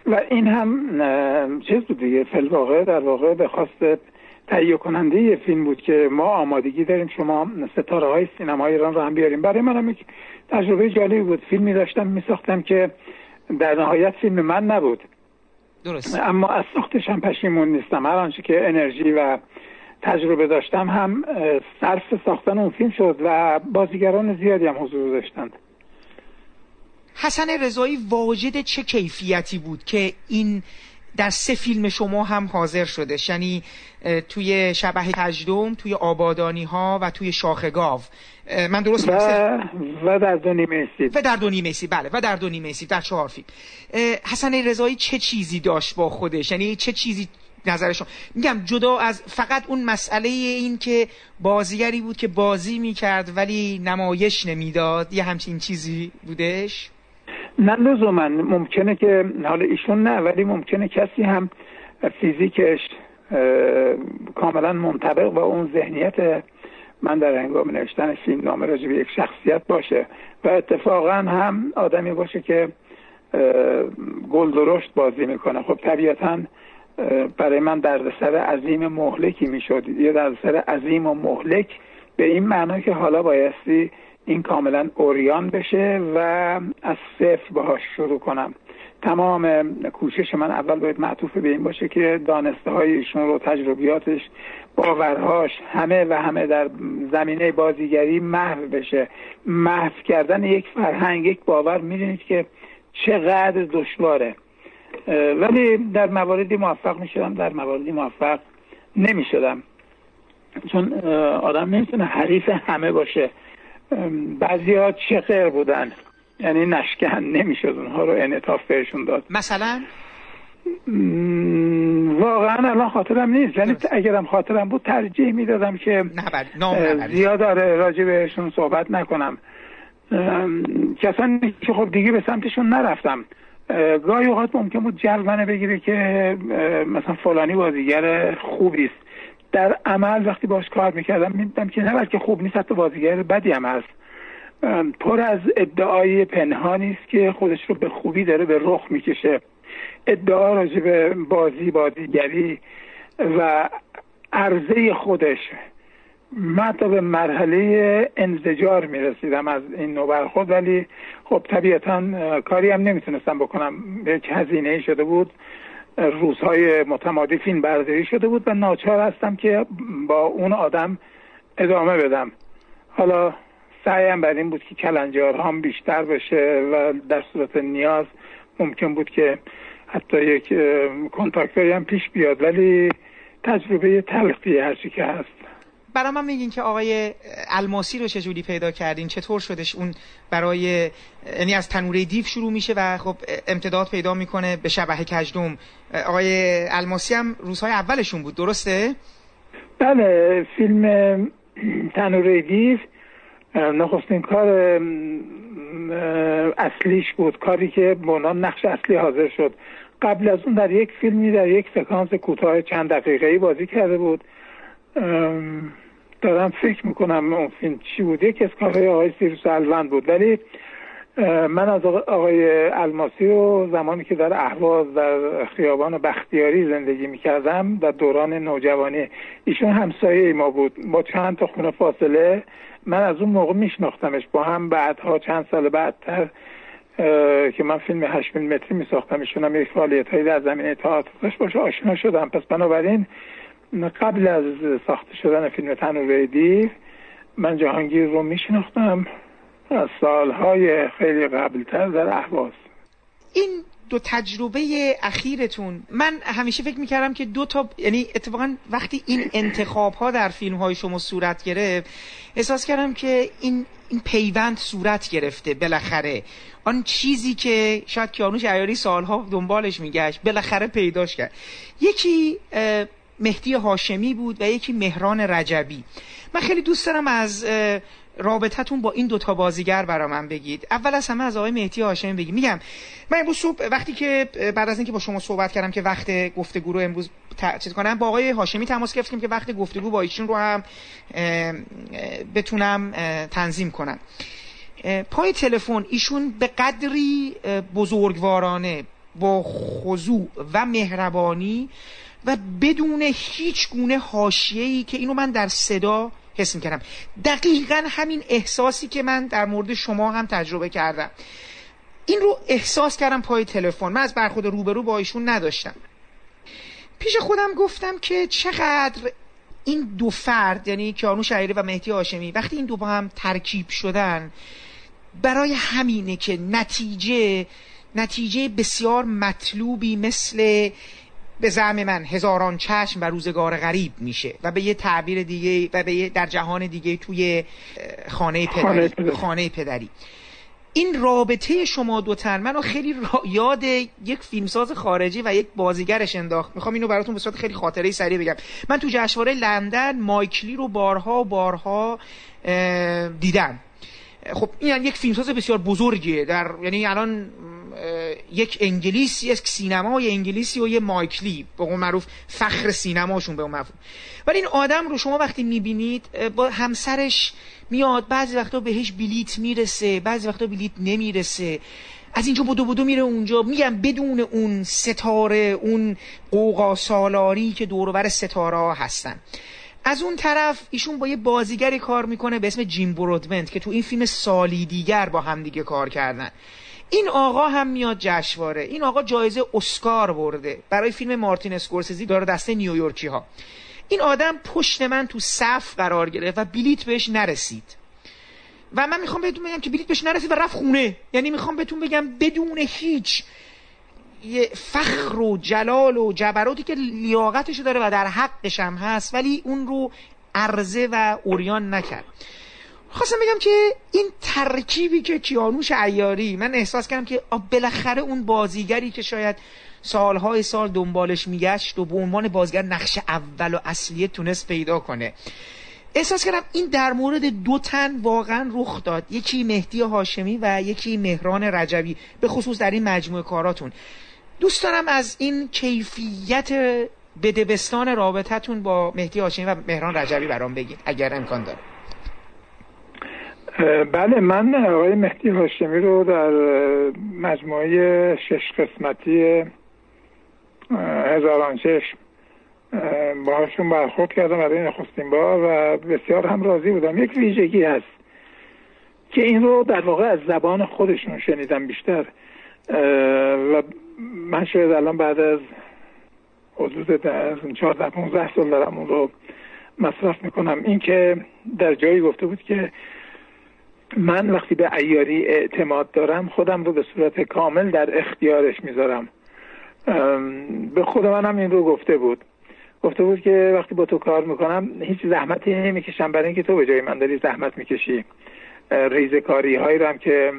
و این هم چیز بود دیگه فل واقع در واقع به خواست تهیه کننده فیلم بود که ما آمادگی داریم شما ستاره های سینما ایران رو هم بیاریم. برای منم یک تجربه جالبی بود. فیلمی داشتم می ساختم که در نهایت فیلم من نبود. درست. اما از ساختش هم پشیمون نیستم. هر آنچه که انرژی و تجربه داشتم هم صرف ساختن اون فیلم شد و بازیگران زیادی هم حضور داشتند. حسن رضایی واجد چه کیفیتی بود که این در سه فیلم شما هم حاضر شده یعنی توی شبه کجدوم توی آبادانی ها و توی شاخ گاو. من درست و, و در دونی میسی و در دونی میسی بله و در دونی میسی در چهار فیلم. حسن رضایی چه چیزی داشت با خودش؟ یعنی چه چیزی نظرشون میگم جدا از فقط اون مسئله این که بازیگری بود که بازی می‌کرد ولی نمایش نمی‌داد یه همچین چیزی بودش؟ نه لزوما. ممکنه که حالا ایشون نه ولی ممکنه کسی هم فیزیکش کاملا منطبق با اون ذهنیت من در انگام نوشتن فیلم نامه راجع به یک شخصیت باشه. و اتفاقا هم آدمی باشه که گل درشت بازی می‌کنه. خب طبیعتا برای من دردسر عظیم مهلکی می‌شد. یه دردسر عظیم و مهلک به این معنا که حالا بایستی این کاملا اوریان بشه و از صفر باهاش شروع کنم. تمام کوشش من اول باید معطوف به این باشه که دانسته های ایشون رو تجربیاتش باورهاش همه و همه در زمینه بازیگری محو بشه. محو کردن یک فرهنگ یک باور می‌دونید که چقدر دشواره. ولی در مواردی موفق می‌شدم در مواردی موفق نمی‌شدم. چون آدم نمی‌تونه حریف همه باشه. بعضی ها چقر بودن. یعنی نشکن نمی‌شد اونها رو انعطاف بهشون داد. مثلا؟ واقعا الان خاطرم نیست. یعنی اگرم خاطرم بود ترجیح می‌دادم که زیاد داره راجع بهشون صحبت نکنم. کسانی که خب دیگه به سمتشون نرفتم. گاهی اوقات ممکن بود جلب بگیره که مثلا فلانی بازیگر خوبی است. در عمل وقتی باش کار می‌کردم می‌دیدم که نه که خوب نیست حتی بازیگر بدی هم هست. پر از ادعای پنهانی است که خودش رو به خوبی داره به رخ می‌کشه. ادعا راجع به بازی بازیگری و عرضه خودش. من تا به مرحله انزجار می‌رسیدم از این نوع برخورد ولی خب طبیعتا کاری هم نمی‌تونستم بکنم. یک هزینه شده بود. روزهای متمادی فیلم برداری شده بود و ناچار هستم که با اون آدم ادامه بدم. حالا سعیم بر این بود که کلنجار هم بیشتر بشه و در صورت نیاز ممکن بود که حتی یک کنتاکتاری هم پیش بیاد ولی تجربه تلقی هرچی که هست. برای من میگین که آقای الماسی رو چجوری پیدا کردین؟ چطور شدش اون برای یعنی از تنوره دیو شروع میشه و خب امتداد پیدا می‌کنه به شبه کجدوم آقای الماسی هم روزهای اولشون بود درسته؟ بله فیلم تنوره دیو نخستین کار اصلیش بود. کاری که بنان نقش اصلی حاضر شد. قبل از اون در یک فیلمی در یک سکانس کوتاه چند دقیقه بازی کرده بود. دارم فکر می‌کنم اون فیلم چی بود؟ یکی از کارهای آقای سیروس الوند بود. ولی من از آقای الماسی رو زمانی که در اهواز در خیابان بختیاری زندگی می‌کردم در دوران نوجوانی ایشون همسایه ما بود. با چند تا خونه فاصله من از اون موقع میشناختمش با هم. بعدها چند سال بعدتر که من فیلم 8 میلیمتری میساختم ایشون هم یک فعالیت هایی در زمینه تئاترش باشه آشنا شدم. پس بنابراین قبل از ساخته شدن فیلم تنوره دیو من جهانگیر رو میشناختم. از سالهای خیلی قبلتر در احواز این دو تجربه اخیرتون من همیشه فکر می‌کردم که دو تا یعنی اتفاقا وقتی این انتخاب ها در فیلم های شما صورت گرفت احساس کردم که این این پیوند صورت گرفته بالاخره. آن چیزی که شاید کیانوش عیاری سالها دنبالش میگشت بالاخره پیداش کرد. یکی مهدی هاشمی بود و یکی مهران رجبی. من خیلی دوست دارم از رابطتون با این دوتا بازیگر برا من بگید. اول از همه از آقای مهدی هاشمی بگید. میگم من امروز صبح وقتی که بعد از اینکه با شما صحبت کردم که وقت گفتگو رو امروز چیز کنم با آقای هاشمی تماس گرفتیم که وقت گفتگو با ایشون رو هم بتونم تنظیم کنم. پای تلفن ایشون به قدری بزرگوارانه با خضوع و مهربانی و بدون هیچ گونه حاشیه‌ای که اینو من در صدا حس می‌کردم. دقیقا همین احساسی که من در مورد شما هم تجربه کردم. این رو احساس کردم پای تلفن. من از برخورد روبرو با ایشون نداشتم. پیش خودم گفتم که چقدر این دو فرد یعنی کیانو شعیری و مهدی هاشمی وقتی این دو با هم ترکیب شدن برای همینه که نتیجه نتیجه بسیار مطلوبی مثل به زعم من هزاران چشم و روزگار غریب میشه و به یه تعبیر دیگه و به در جهان دیگه توی خانه پدری. خانه پدری. این رابطه شما دو تن منو خیلی یاد یک فیلمساز خارجی و یک بازیگرش انداخت. می‌خوام اینو براتون به صورت خیلی خاطره سریع بگم. من تو جشنواره لندن مایکلی رو بارها و بارها دیدم. خب این یک فیلمساز بسیار بزرگیه. در یعنی الان یک انگلیسی یک سینمای انگلیسی و یه مایکلی به قول معروف فخر سینماشون به اون مفهوم ولی این آدم رو شما وقتی می‌بینید با همسرش میاد بعضی وقتا بهش بلیت می‌رسه بعضی وقتا بلیت نمی‌رسه. از اینجا بدو بدو میره اونجا. میگم بدون اون ستاره اون قوقا سالاری که دورور ستاره ها هستن. از اون طرف ایشون با یه بازیگری کار می‌کنه به اسم جیم برودمنت که تو این فیلم سالی دیگر با همدیگه کار کردن. این آقا هم میاد جشنواره. این آقا جایزه اسکار برده. برای فیلم مارتین اسکورسیزی داره دسته نیویورکی ها این آدم پشت من تو صف قرار گرفت و بلیت بهش نرسید. و من می‌خوام بهتون بگم که بلیت بهش نرسید و رفت خونه. یعنی می‌خوام بهتون بگم بدون هیچ فخر و جلال و جبروتی که لیاقتشو داره و در حقش هم هست ولی اون رو عرضه و اوریان نکرد. خواستم بگم که این ترکیبی که کیانوش عیاری من احساس کردم که بالاخره اون بازیگری که شاید سالهای سال دنبالش میگشت و به عنوان بازیگر نقش اول و اصلیه تونست پیدا کنه. احساس کردم این در مورد دو تن واقعا رخ داد. یکی مهدی هاشمی و یکی مهران رجوی به خصوص در این مجموعه کاراتون. دوست دارم از این کیفیت بدبستان رابطتون با مهدی هاشمی و مهران رجوی برام بگید اگر امکان داره بله من آقای مهدی هاشمی رو در مجموعه شش قسمتی هزاران چشم باهاشون برخورد کردم برای نخستین بار و بسیار هم راضی بودم. یک ویژگی هست که این رو در واقع از زبان خودشون شنیدم بیشتر. و من شاید الان بعد از حدود 14 15 سال دارم اون رو مصرف می‌کنم. این که در جایی گفته بود که من وقتی به ایاری اعتماد دارم خودم رو به صورت کامل در اختیارش می‌ذارم. به خود منم این رو گفته بود. گفته بود که وقتی با تو کار می‌کنم هیچ زحمتی نمی‌کشم. برای اینکه تو به جای من داری زحمت می‌کشی. ریزکاری هایی رو هم که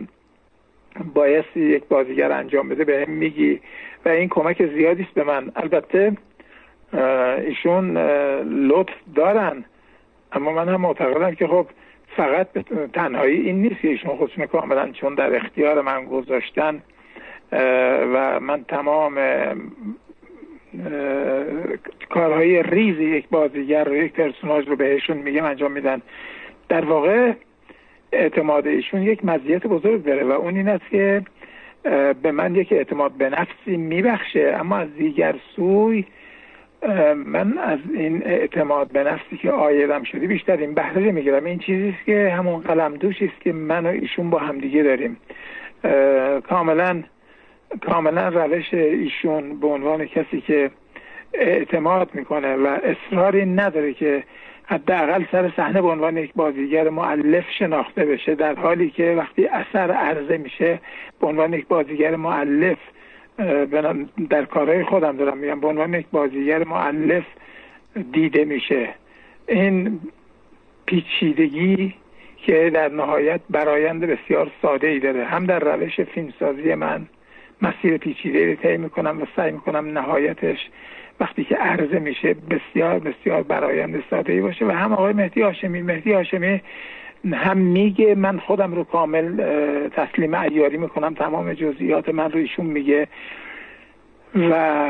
بایستی یک بازیگر انجام بده به هم میگی. و این کمک زیادی است به من. البته ایشون لطف دارن. اما من هم معتقدم که خب فقط تنهایی این نیست که ایشون خودشون کاملا چون در اختیار من گذاشتن و من تمام کارهای ریز یک بازیگر و یک پرسوناج رو بهشون میگم انجام میدن. در واقع اعتماد ایشون یک مزیت بزرگ داره و اون این است که به من یک اعتماد به نفسی میبخشه اما از دیگر سوی من از این اعتماد به نفسی که آیدم شده بیشتر این بهره می‌گیرم این چیزی است که همون قلم دوشی است که من و ایشون با همدیگه داریم. کاملا کاملا روش ایشون به عنوان کسی که اعتماد می‌کنه و اصراری نداره که حداقل سر صحنه به عنوان یک بازیگر معلف شناخته بشه در حالی که وقتی اثر عرضه میشه به عنوان یک بازیگر معلف در کارهای خودم دارم میگم. به عنوان یک بازیگر معلف دیده میشه. این پیچیدگی که در نهایت برایند بسیار ساده ای داره. هم در روش فیلمسازی من مسیر پیچیده رو طی می‌کنم و سعی می‌کنم نهایتش وقتی که عرضه میشه بسیار بسیار برایند ساده ای باشه. و هم آقای مهدی هاشمی. مهدی هاشمی هم میگه من خودم رو کامل تسلیم ایاری می‌کنم تمام جزئیات من رو ایشون میگه و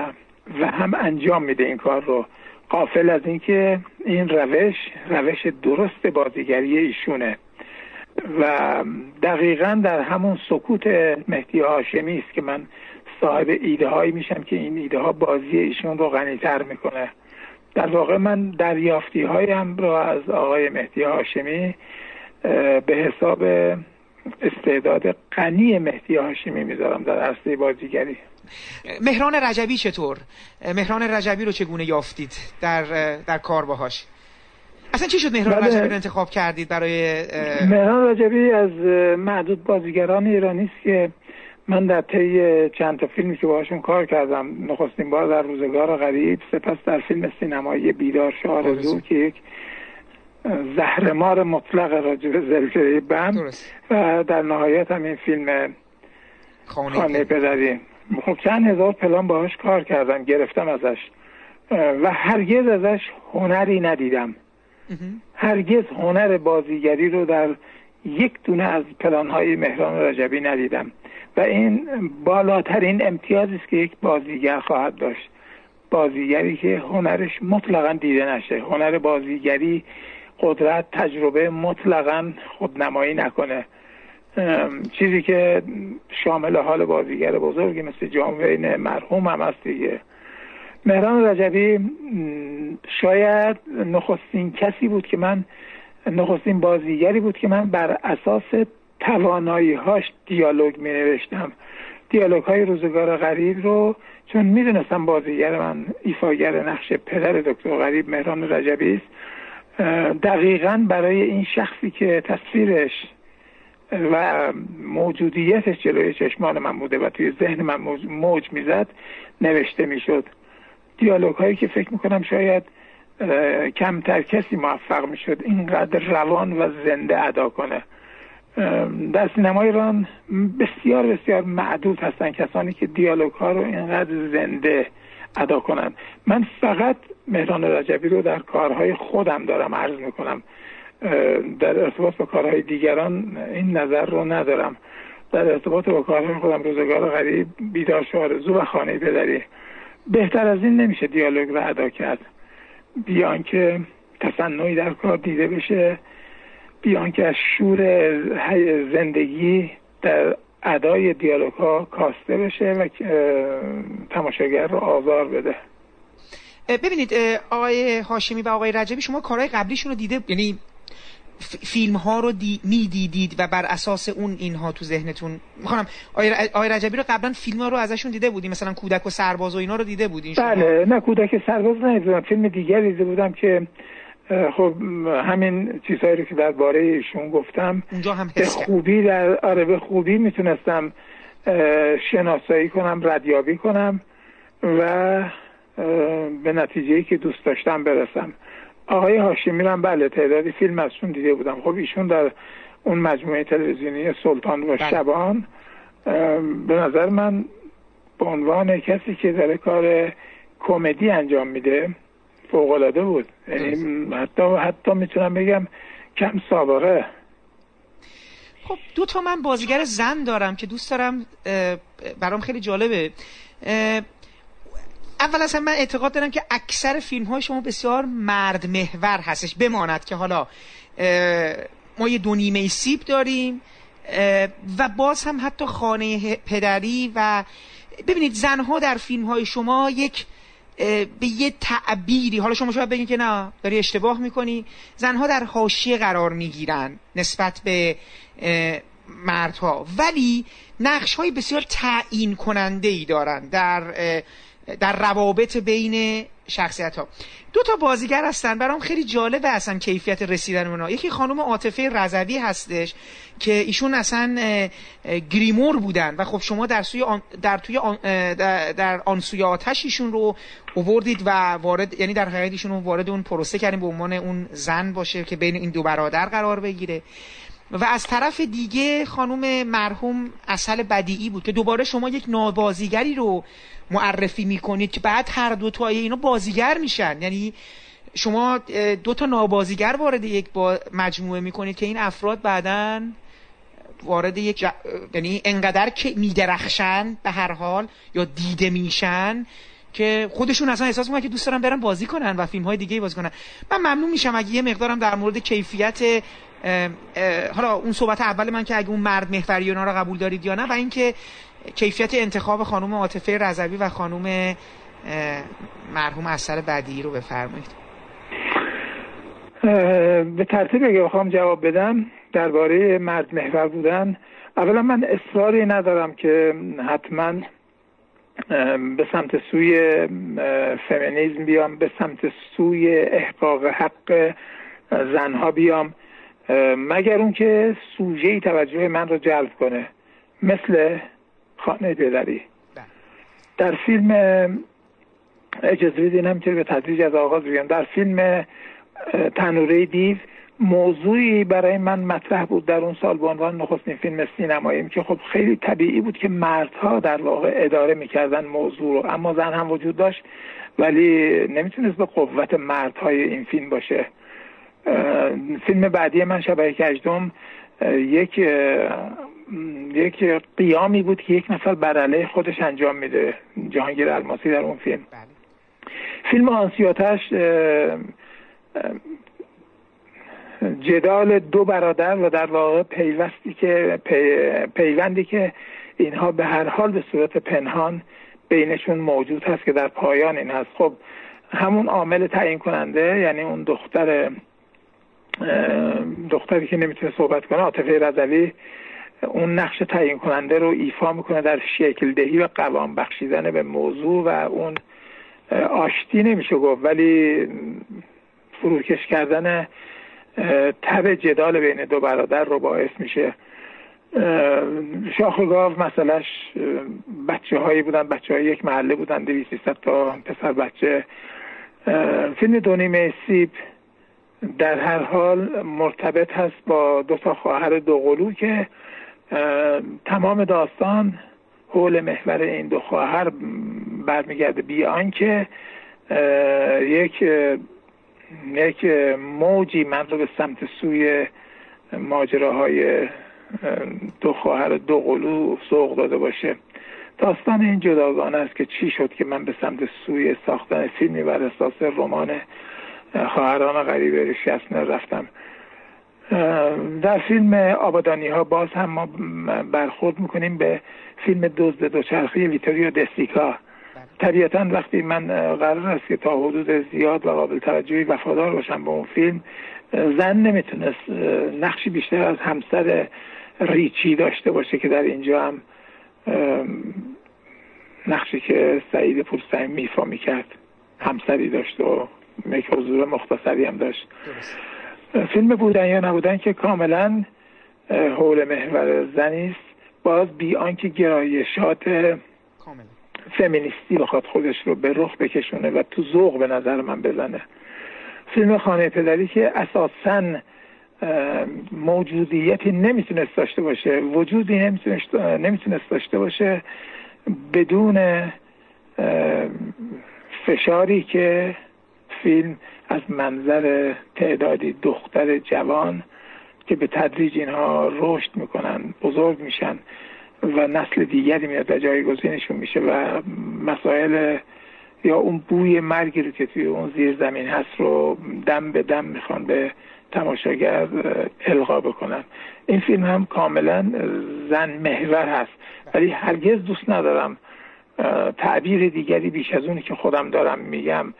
و هم انجام میده این کار رو. قافل از اینکه این روش روش درست بازیگری ایشونه. و دقیقا در همون سکوت مهدی هاشمی است که من صاحب ایده هایی میشم که این ایده ها بازی ایشون رو غنیتر می‌کنه. در واقع من دریافتی هایم رو از آقای مهدی هاشمی به حساب استعداد غنی مهدی هاشمی می‌ذارم در عرصه بازیگری مهران رجبی چطور؟ مهران رجبی رو چگونه یافتید در, در کار باهاش؟ اصلا چی شد مهران بله. رجبی رو انتخاب کردید برای مهران رجبی از معدود بازیگران ایرانی است که من در طی چند تا فیلمی که باهاشون کار کردم نخستین بار در روزگار غریب سپس در فیلم سینمایی بیدار شارزو که یک زهرمار مطلق راجب زلزله بم. و در نهایت هم این فیلم خانه, خانه پدری. خب چند هزار پلان باهاش کار کردم گرفتم ازش. و هرگز ازش هنری ندیدم. هرگز هنر بازیگری رو در یک دونه از پلانهای مهران رجبی ندیدم. و این بالاترین امتیازی است که یک بازیگر خواهد داشت. بازیگری که هنرش مطلقا دیده نشه. هنر بازیگری قدرت تجربه مطلقا خودنمایی نکنه. چیزی که شامل حال بازیگر بزرگی مثل جان وین مرحوم هم است دیگه. مهران رجبی شاید نخستین کسی بود که من نخستین بازیگری بود که من بر اساس توانایی هاش دیالوگ می نوشتم دیالوگ های روزگار غریب رو چون می‌دونستم بازیگر من ایفاگر نقش پدر دکتر غریب مهران رجبی است دقیقا برای این شخصی که تصویرش و موجودیتش جلوی چشمان من بوده و توی ذهن من موج می‌زد نوشته می‌شد. دیالوگ هایی که فکر می‌کنم شاید کمتر کسی موفق می‌شد اینقدر روان و زنده ادا کنه. در سینما ایران بسیار بسیار معدود هستن کسانی که دیالوگ ها رو اینقدر زنده ادا کنن. من فقط مهران رجبی رو در کارهای خودم دارم عرض می‌کنم. در ارتباط با کارهای دیگران این نظر رو ندارم. در ارتباط با کارهای خودم روزگار غریب بیدار شارزو و خانه پدری. بهتر از این نمیشه دیالوگ رو ادا کرد. بیان که تصنعی در کار دیده بشه. بیان که از شور زندگی در ادای دیالوگ ها کاسته بشه و تماشاگر رو آزار بده. ببینید آقای هاشمی و آقای رجبی شما کارهای قبلیشون رو دیده یعنی فیلم ها رو دی می‌دیدید و بر اساس اون اینها تو ذهنتون. می‌خوام آقای رجبی رو قبلا فیلم ها رو ازشون دیده بودیم مثلا کودک و سرباز و اینا رو دیده بودین بله نه کودک سرباز ندیدم فیلم دیگری دیده بودم که خب همین چیزهایی رو که درباره ایشون گفتم اونجا هم به خوبی در آره به خوبی می‌تونستم شناسایی کنم ردیابی کنم و به نتیجه که دوست داشتم برسم. آقای هاشمی هم بله تعدادی فیلم ازشون دیده بودم. خب ایشون در اون مجموعه تلویزیونی سلطان و بله. شبان به نظر من به عنوان کسی که داره کار کمدی انجام میده فوق بود. یعنی حتی حتی می‌تونم بگم کم سابقه. خب دو تا من بازیگر زن دارم که دوست دارم برام خیلی جالبه. اول از من اعتقاد دارم که اکثر فیلم های شما بسیار مرد محور هستش. بماند که حالا ما یه دو نیمه سیب داریم و باز هم حتی خانه پدری و ببینید زنها در فیلم های شما یک به یه تعبیری. حالا شما شاید بگید که نه داری اشتباه می‌کنی. زنها در حاشیه قرار می‌گیرن نسبت به مردها. ولی نقش های بسیار تعیین کننده ای دارن در در روابط بین شخصیت ها دو تا بازیگر هستن. برام خیلی جالبه اصلا کیفیت رسیدن اونا. یکی خانم عاطفه رضوی هستش که ایشون اصلا گریمور بودن و خب شما در سوی در توی در, در آن سوی آتش ایشون رو اووردید و وارد یعنی در حقیقت ایشون رو وارد اون پروسه کردیم به عنوان اون زن باشه که بین این دو برادر قرار بگیره. و از طرف دیگه خانم مرحوم اصل بدیعی بود که دوباره شما یک نابازیگری رو معرفی می‌کنید که بعد هر دو تا اینا بازیگر میشن. یعنی شما دو تا نابازیگر وارد یک با مجموعه می‌کنید که این افراد بعدا وارد یک یعنی انقدر که میدرخشن به هر حال یا دیده میشن که خودشون اصلا احساس می‌کنن که دوست دارن برن بازی کنن و فیلم های دیگه بازی کنن. من ممنون میشم اگه یه مقدارم در مورد کیفیت حالا اون صحبت اول من که اگه اون مرد محوری اونا رو قبول دارید یا نه و اینکه کیفیت انتخاب خانم عاطفه رضوی و خانم مرحوم اثر بدی رو بفرمایید. به ترتیب اگه بخوام جواب بدم درباره مرد محور بودن اولا من اصراری ندارم که حتما به سمت سوی فمینیزم بیام به سمت سوی احقاق حق زنها بیام. مگر اون که سوژه توجه من رو جلب کنه. مثل خانه پدری. بله. در فیلم اجازه بدین همینطور به تدریج از آغاز بگم. در فیلم تنوره دیو موضوعی برای من مطرح بود. در اون سال به عنوان نخستین فیلم سینمایی که خب خیلی طبیعی بود که مردها در واقع اداره می‌کردن موضوع رو. اما زن هم وجود داشت ولی نمی‌تونست به قوت مردهای این فیلم باشه. فیلم بعدی من شبه کجدم یک یک قیامی بود که یک نفر بر خودش انجام میده جهانگیر الماسی در اون فیلم بله. فیلم آنسیاتش جدال دو برادر و در واقع پیوستی که پیوندی که اینها به هر حال به صورت پنهان بینشون موجود هست که در پایان این هست خب همون عامل تعیین کننده یعنی اون دختر دختری که نمی‌تونه صحبت کنه عاطفه رضوی اون نقش تعیین کننده رو ایفا می‌کنه در شکل دهی و قوام بخشیدن به موضوع و اون آشتی نمیشه گفت. ولی فروکش کردن تب جدال بین دو برادر رو باعث میشه. شاخ گاو مثلاش بچه هایی بودن بچه های یک محله بودن دویستی تا پسر بچه. فیلم دونیمه سیب در هر حال مرتبط هست با دو تا خواهر دوقلو که تمام داستان حول محور این دو خواهر برمیگرده. بیان که یک یک موجی من رو به سمت سوی ماجراهای دو خواهر دو قلو سوق داده باشه. داستان این جداگانه است که چی شد که من به سمت سوی ساختن فیلمی بر اساس رمان خواهران غریب شسنه رفتم در فیلم آبادانی ها باز هم ما برخورد می‌کنیم به فیلم دزد دوچرخه ویتوریو دستیکا. طبیعتا وقتی من قرار است که تا حدود زیاد و قابل توجهی وفادار باشم به اون فیلم زن نمی‌تونست نقشی بیشتر از همسر ریچی داشته باشه که در اینجا هم نقشی که سعید پولستانی میفا می‌کرد همسری داشت و یک حضور مختصری هم داشت. فیلم بودن یا نبودن که کاملا حول محور زنیست باز بی آنکه گرایشات فمینیستی بخواد خودش رو به رخ بکشونه و تو ذوق به نظر من بزنه. فیلم خانه پدری که اساسا موجودیتی نمی‌تونست داشته باشه وجودی نمی‌تونست داشته باشه بدون فشاری که فیلم از منظر تعدادی دختر جوان که به تدریج اینها رشد می‌کنن بزرگ میشن و نسل دیگری میاد و جایگزینشون میشه و مسائل یا اون بوی مرگی رو که توی اون زیر زمین هست رو دم به دم می‌خوان به تماشاگر القا بکنن. این فیلم هم کاملا زن محور هست. ولی هرگز دوست ندارم تعبیر دیگری بیش از اونی که خودم دارم میگم.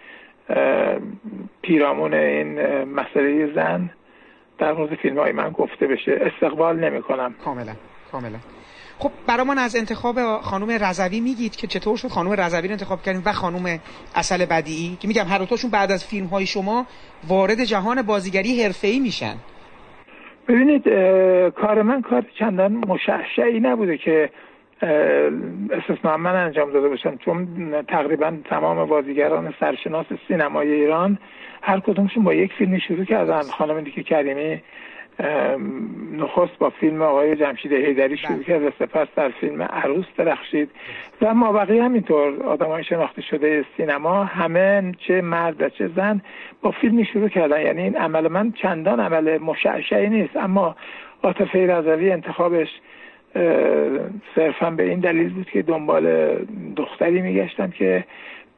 پیرامون این مسئله زن در مورد فیلم های من گفته بشه. استقبال نمی کنم کاملا کاملا. خب برای از انتخاب خانم رضوی میگید که چطور شد خانم رضوی رو انتخاب کردیم و خانم اصل بدیعی که میگم هر دوتاشون بعد از فیلم های شما وارد جهان بازیگری حرفه‌ای میشن. ببینید کار من کار چندان مشعشعی نبوده که استثنا من انجام داده باشم. چون تقریبا تمام بازیگران سرشناس سینمای ایران هر کدومشون با یک فیلمی شروع کردن. خانم دیگه کریمی نخست با فیلم آقای جمشید هیدری شروع بله. کرد و سپس در فیلم عروس درخشید. و ما بقیه همینطور آدم های شناخته شده سینما همه چه مرد و چه زن با فیلمی شروع کردن. یعنی این عمل من چندان عمل مشعشعی نیست اما عاطفه رضوی انتخابش صرفا به این دلیل بود که دنبال دختری میگشتم که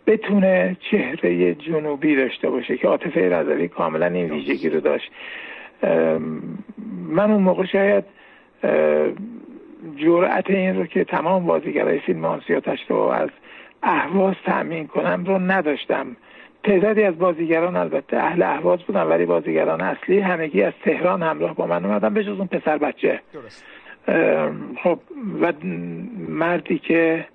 بتونه چهره جنوبی داشته باشه که عاطفه رضوی کاملا این ویژگی رو داشت. من اون موقع شاید جرأت این رو که تمام بازیگرای فیلم آنسیاتش رو از اهواز تأمین کنم رو نداشتم. تعدادی از بازیگران البته اهل اهواز بودن ولی بازیگران اصلی همگی از تهران همراه با من اومدن به جز اون پسر بچه. خب و مردی که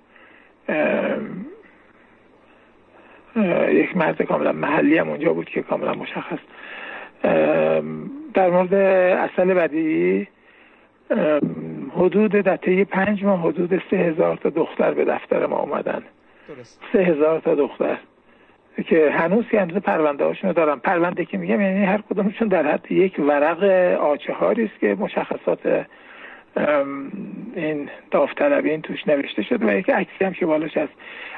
یک مرد کاملا محلی هم اونجا بود که کاملا مشخص. در مورد اصل بدی حدود دته پنج ماه حدود سه هزار تا دختر به دفتر ما اومدن. سه هزار تا دختر. که هنوز که هنوز پرونده هاشونو دارم. پرونده که میگم یعنی هر کدومشون در حد یک ورق آچه است که مشخصات این داوطلبی این توش نوشته شد و یک عکسی هم که بالاش هست.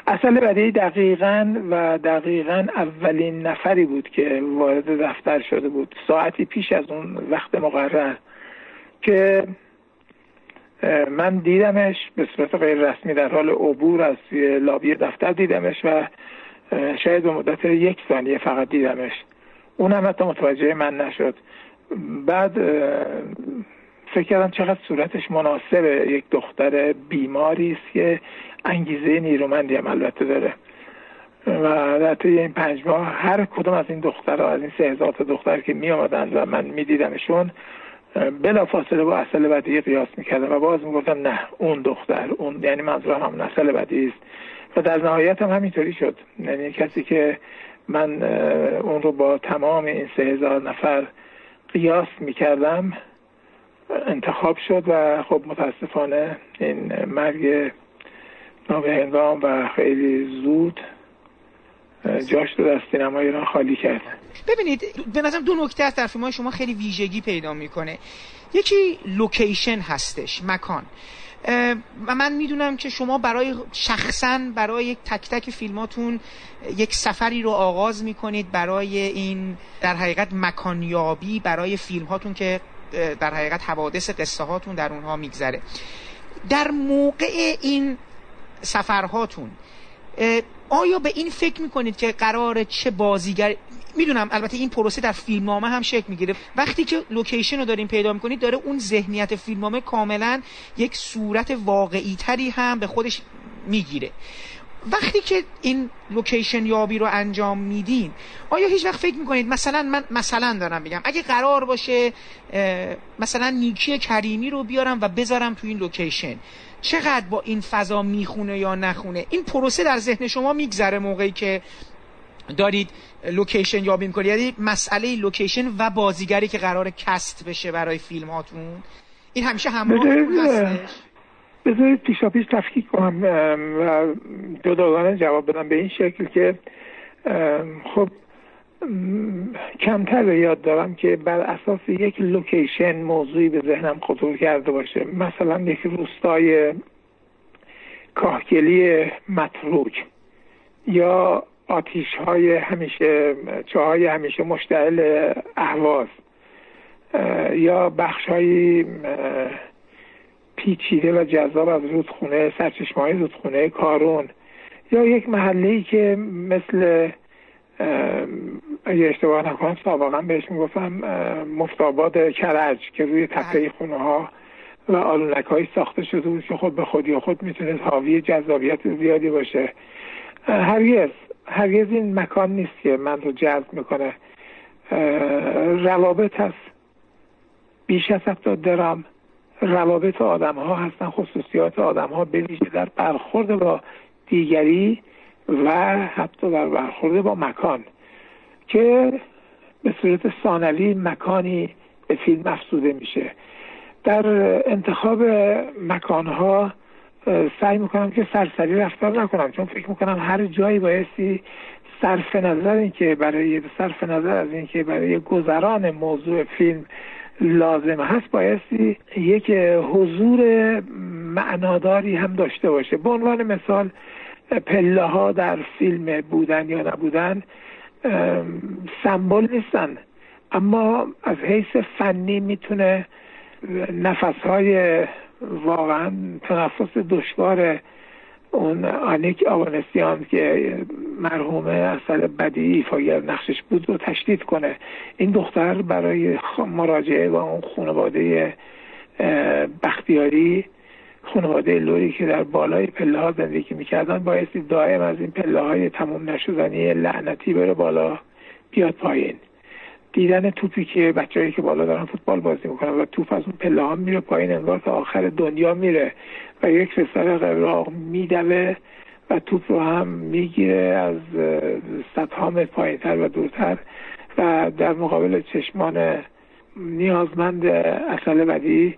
اصل بدی دقیقا و دقیقا اولین نفری بود که وارد دفتر شده بود. ساعتی پیش از اون وقت مقرر که من دیدمش به صورت غیر رسمی در حال عبور از لابی دفتر دیدمش و شاید به مدت یک ثانیه فقط دیدمش. اون هم حتی متوجه من نشد. بعد فکر کردم چقدر صورتش مناسب یک دختر بیماری است که انگیزه نیرومندی هم البته داره. و در طی این پنج ماه هر کدوم از این دخترها از این سه هزار تا دختر که می آمدن و من می دیدمشون بلا فاصله با اصل بدی قیاس می‌کردم و باز می‌گفتم نه اون دختر اون یعنی منظورم همون اصل بدی است. و در نهایت هم همینطوری شد. یعنی کسی که من اون رو با تمام این سه هزار نفر قیاس می‌کردم انتخاب شد و خب متاسفانه این مرگ نابهنگام و خیلی زود جاش رو در سینما ایران خالی کرد. ببینید به نظرم دو نکته از در فیلم شما خیلی ویژگی پیدا می‌کنه. یکی لوکیشن هستش مکان. و من می‌دونم که شما برای شخصا برای یک تک تک فیلماتون یک سفری رو آغاز می‌کنید برای این در حقیقت مکانیابی برای فیلم هاتون که در حقیقت حوادث قصه هاتون در اونها میگذره. در موقع این سفرهاتون آیا به این فکر می‌کنید که قراره چه بازیگر می‌دونم البته این پروسه در فیلمنامه هم شکل می‌گیره. وقتی که لوکیشن رو داریم پیدا می‌کنید داره اون ذهنیت فیلمنامه کاملا یک صورت واقعی تری هم به خودش می‌گیره. وقتی که این لوکیشن یابی رو انجام میدین آیا هیچ وقت فکر می‌کنید مثلا من مثلا دارم میگم اگه قرار باشه مثلا نیکی کریمی رو بیارم و بذارم تو این لوکیشن چقدر با این فضا می‌خونه یا نخونه؟ این پروسه در ذهن شما میگذره موقعی که دارید لوکیشن یابی می‌کنی یعنی مسئله لوکیشن و بازیگری که قراره cast بشه برای فیلم هاتون این همیشه همراه هستش. بذارید پیشا پیش تفکیک کنم و جداگانه جواب بدم به این شکل که خب کمتر یاد دارم که بر اساس یک لوکیشن موضوعی به ذهنم خطور کرده باشه. مثلا یک روستای کاهگلی متروک یا آتیش های همیشه چاهای همیشه مشتعل اهواز یا بخش های پیچیده و جذاب از رودخونه سرچشمه های رودخونه کارون. یا یک محله ای که مثل اگه اشتباه نکنم سابقا بهش می‌گفتم مفتاباد کرج که روی تپه بله. خونه ها و آلونک های ساخته شده بود که خود به خودی و خود می‌تونست حاوی جذابیت زیادی باشه. هرگز هرگز این مکان نیست که من رو جذب می‌کنه. روابط هست بیش از هفتاد درام روابط آدم ها هستن خصوصیات آدم ها بویژه در برخورد با دیگری و حتی در برخورد با مکان که به صورت ثانوی مکانی به فیلم افزوده میشه. در انتخاب مکانها سعی می‌کنم که سرسری رفتار نکنم چون فکر می‌کنم هر جایی بایستی صرف نظر این که برای صرف نظر از اینکه برای گذران موضوع فیلم لازم هست بایستی یک حضور معناداری هم داشته باشه. به عنوان مثال پله ها در فیلم بودن یا نبودن سمبل نیستن. اما از حیث فنی می‌تونه نفس های واقعا تنفس دشوار اون آنیک آوانسیان که مرحومه اصل بدی ایفاگر نقشش بود رو تشدید کنه. این دختر برای مراجعه با اون خانواده بختیاری خانواده لوری که در بالای پله ها زندگی می‌کردن بایستی دائم از این پله های تموم نشدنی لعنتی بره بالا بیاد پایین. دیدن توپی که بچههایی که بالا دارن فوتبال بازی می‌کنن و توپ از اون پله ها میره پایین انگار تا آخر دنیا میره. و یک پسر میدوه و توپ رو هم می‌گیره از صدها متر پایینتر و دورتر و در مقابل چشمان نیازمند اصل بدی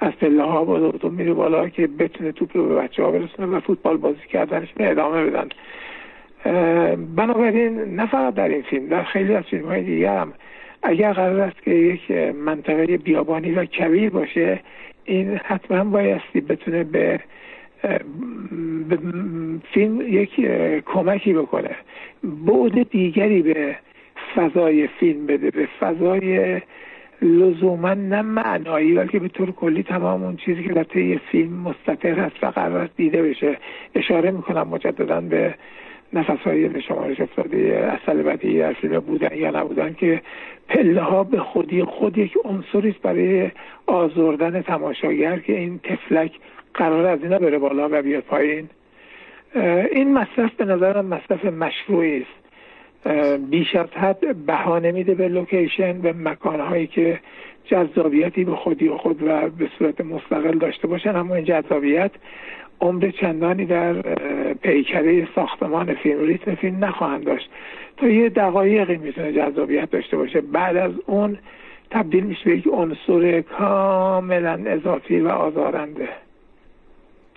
از پله ها با میره بالا که بتونه توپ رو به بچه ها برسونه و فوتبال بازی کردنش به ادامه بدن. بنابراین نه فقط در این فیلم در خیلی از فیلم های دیگه هم اگر قرار است که یک منطقه بیابانی و کبیر باشه این حتما بایستی بتونه به فیلم یک کمکی بکنه. بعد دیگری به فضای فیلم بده. به فضای لزوما نه معنایی بلکه به طور کلی تمام اون چیزی که در طی فیلم مستطر هست و قرار دیده بشه. اشاره می‌کنم مجددا به نفس های به شمارش افتاده اصل بدی در فیلم بودن یا نبودن که پله ها به خودی خود یک عنصری است برای آزردن تماشاگر که این تفلک قرار از اینا بره بالا و بیاد پایین. این مصرف به نظرم مصرف مشروعی است. بیش از حد بهانه میده به لوکیشن به مکانهایی که جذابیتی به خودی و خود و به صورت مستقل داشته باشن. اما این جذابیت عمر چندانی در پیکره ساختمان فیلم ریتم فیلم نخواهند داشت. تا یه دقایقی می‌تونه جذابیت داشته باشه. بعد از اون تبدیل میشه به یک عنصر کاملا اضافی و آزارنده.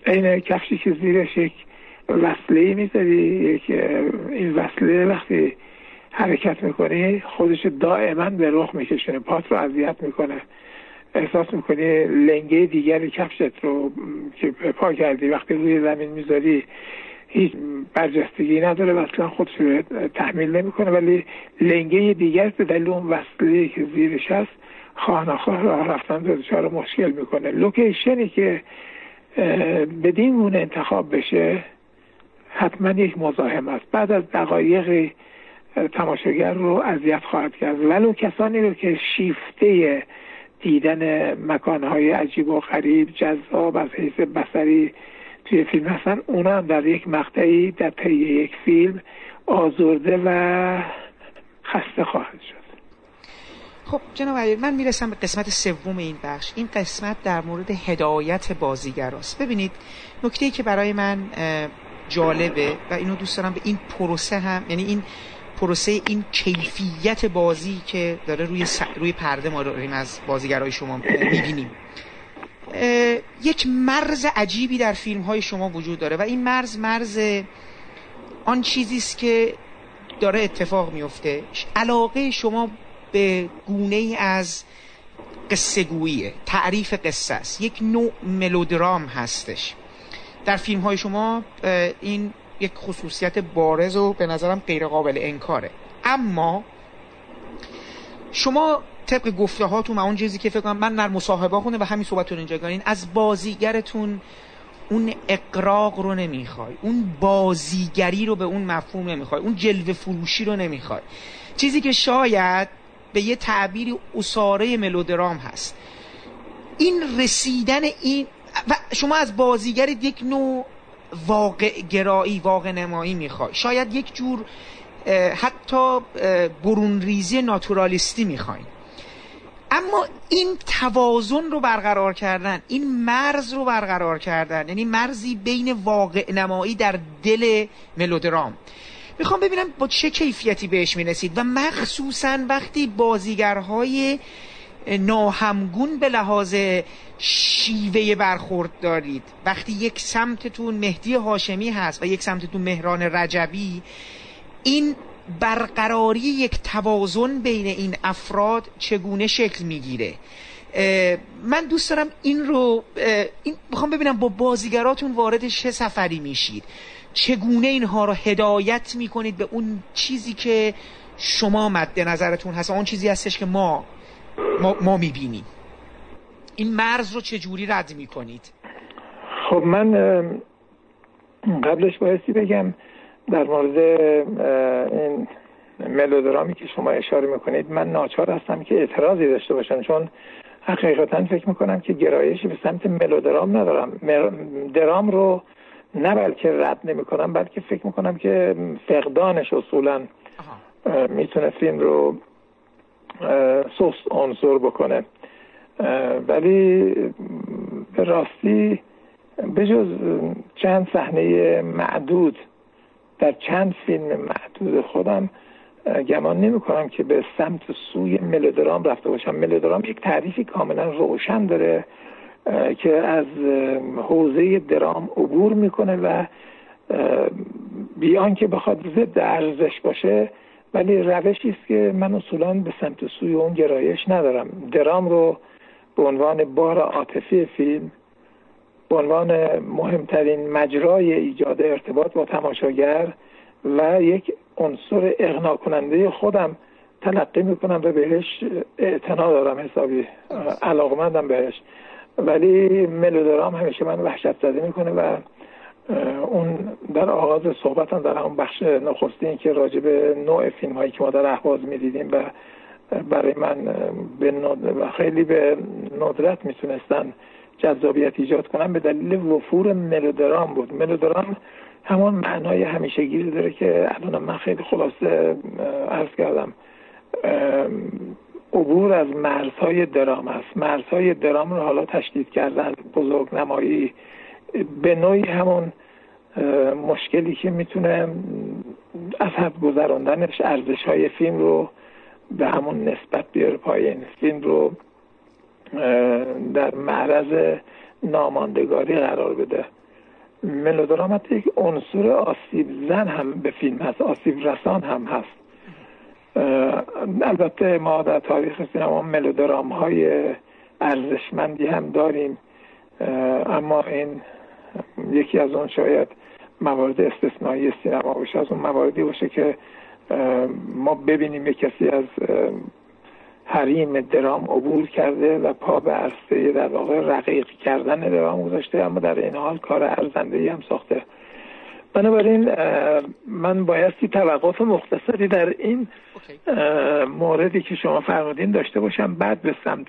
این کفشی که زیرش یک وصله می‌ذاری یک این وصله وقتی حرکت می‌کنی خودش دائما به رخ میکشونه پات رو اذیت می‌کنه. احساس می‌کنی لنگه دیگر کفشت رو که پا کردی وقتی روی زمین می‌ذاری هیچ برجستگی نداره و اصلا خودش رو تحمیل نمی‌کنه ولی لنگه دیگر به دلیل اون وصله که زیرش هست خانخواه راه رفتن دچار مشکل می‌کنه. لوکیشنی که بدین گونه انتخاب بشه حتما یک مزاحم است. بعد از دقایق تماشاگر رو اذیت خواهد کرد. ولو کسانی رو که شیفته دیدن مکانهای عجیب و غریب جذاب از حیث بسری توی فیلم هستن. اونا هم در یک مقطعی در طی یک فیلم آزرده و خسته خواهد شد. خب جناب من می‌رسم به قسمت سوم این بخش. این قسمت در مورد هدایت بازیگر است ببینید نکته که برای من جالبه و اینو دوست دارم به این پروسه هم یعنی این پروسه این کیفیت بازی که داره روی, روی پرده ما داریم از بازیگرای شما می‌بینیم. یک مرز عجیبی در فیلم های شما وجود داره و این مرز مرز آن چیزی است که داره اتفاق میفته علاقه شما به گونه ای از قصه گوییه. تعریف قصه است. یک نوع ملودرام هستش. در فیلم های شما این یک خصوصیت بارز و به نظرم غیر قابل انکاره. اما شما طبق گفته هاتون و اون چیزی که فکر کنم من در مصاحبه خونه و همین صحبتون اینجا گارین از بازیگرتون اون اقراق رو نمی‌خوای اون بازیگری رو به اون مفهوم نمی‌خوای اون جلوه فروشی رو نمی‌خوای. چیزی که شاید به یه تعبیری اصاره ملودرام هست. این رسیدن این و شما از بازیگر یک نوع واقع گرایی واقع نمایی می‌خوای. شاید یک جور حتی برون ریزی ناتورالیستی می‌خواین. اما این توازن رو برقرار کردن این مرز رو برقرار کردن یعنی مرزی بین واقع نمایی در دل ملودرام. می‌خوام ببینم با چه کیفیتی بهش می‌رسید و مخصوصا وقتی بازیگرهای ناهمگون به لحاظ شیوه برخورد دارید. وقتی یک سمتتون مهدی هاشمی هست و یک سمتتون مهران رجبی این برقراری یک توازن بین این افراد چگونه شکل می‌گیره؟ من دوست دارم این رو این می‌خوام ببینم با بازیگراتون وارد چه سفری میشید. چگونه اینها رو هدایت می‌کنید به اون چیزی که شما مد نظرتون هست اون چیزی هستش که ما ما, ما می‌بینیم. این مرز رو چجوری رد می‌کنید؟ خب من قبلش بایستی بگم در مورد این ملودرامی که شما اشاره می‌کنید من ناچار هستم که اعتراضی داشته باشم چون حقیقتا فکر می‌کنم که گرایشی به سمت ملودرام ندارم. درام رو نه بلکه رد نمی کنم بلکه فکر می‌کنم که فقدانش اصولا می‌تونه فیلم رو سست عنصر بکنه. ولی به راستی بجز چند صحنه معدود در چند فیلم معدود خودم گمان نمی کنم که به سمت سوی ملودرام رفته باشم. ملودرام یک تعریفی کاملا روشن داره که از حوزه درام عبور می‌کنه و بیان که بخواد ضد ارزش باشه ولی روشی است که من اصولا به سمت سوی اون گرایش ندارم. درام رو به عنوان بار عاطفی فیلم به عنوان مهمترین مجرای ایجاد ارتباط با تماشاگر و یک عنصر اغنا کننده خودم تلقی می‌کنم و بهش اعتنا دارم حسابی علاقمندم بهش. ولی ملودرام همیشه من وحشت زده می‌کنه و اون در آغاز صحبتم در همون بخش نخستی که راجع به نوع فیلم هایی که ما در احواز می‌دیدیم و برای من به خیلی به ندرت می‌تونستن جذابیت ایجاد کنم به دلیل وفور ملودرام بود. ملودرام همون معنای همیشگی داره که الان من خیلی خلاصه عرض کردم عبور از مرزهای درام است. مرزهای درام رو حالا تشدید کردن بزرگ نمایی به نوعی همون مشکلی که می‌تونه از حد گذراندنش ارزش های فیلم رو به همون نسبت بیاره پایین فیلم رو در معرض ناماندگاری قرار بده. ملودرامت یک عنصر آسیب زن هم به فیلم هست آسیب رسان هم هست. البته ما در تاریخ سینما ملودرام های ارزشمندی هم داریم. اما این یکی از اون شاید موارد استثنایی سینما باشه از اون مواردی باشه که ما ببینیم یک کسی از حریم درام عبور کرده و پا به عرصه در واقع رقیق کردن درام گذاشته اما در این حال کار ارزنده هم ساخته. بنابراین من بایستی توقف مختصری در این موردی که شما فرمودین داشته باشم. بعد به سمت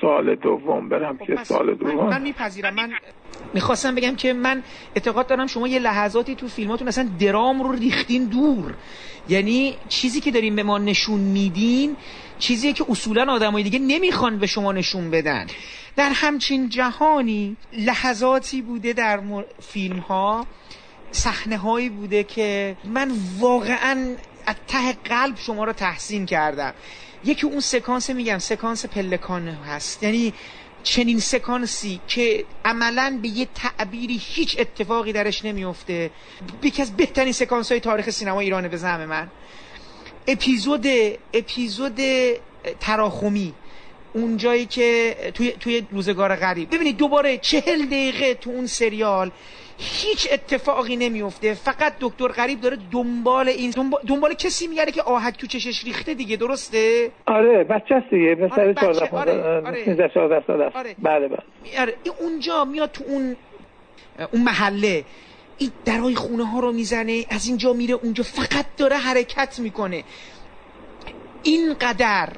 سوال دوم برم که خب، سوال دوم. من, میپذیرم. من می‌خواستم بگم که من اعتقاد دارم شما یه لحظاتی تو فیلماتون اصلا درام رو ریختین دور. یعنی چیزی که داریم به ما نشون میدین چیزیه که اصولا آدمای دیگه نمی‌خوان به شما نشون بدن. در همچین جهانی لحظاتی بوده در فیلم ها صحنه هایی بوده که من واقعا از ته قلب شما رو تحسین کردم. یکی اون سکانس میگم سکانس پلکان هست. یعنی چنین سکانسی که عملا به یه تعبیری هیچ اتفاقی درش نمیفته یکی از بهترین سکانس های تاریخ سینما ایرانه به زعم من. اپیزود اپیزود تراخمی اون جایی که توی, توی روزگار غریب. ببینید دوباره چهل دقیقه تو اون سریال هیچ اتفاقی نمیفته فقط دکتر غریب داره دنبال این دنبال, کسی میگره که آهک تو چشش ریخته دیگه درسته آره بچه است دیگه سر 14 آره. 14 سال است آره. بله بله آره. اونجا میاد تو اون اون محله این درای خونه ها رو می‌زنه از اینجا میره اونجا فقط داره حرکت می‌کنه اینقدر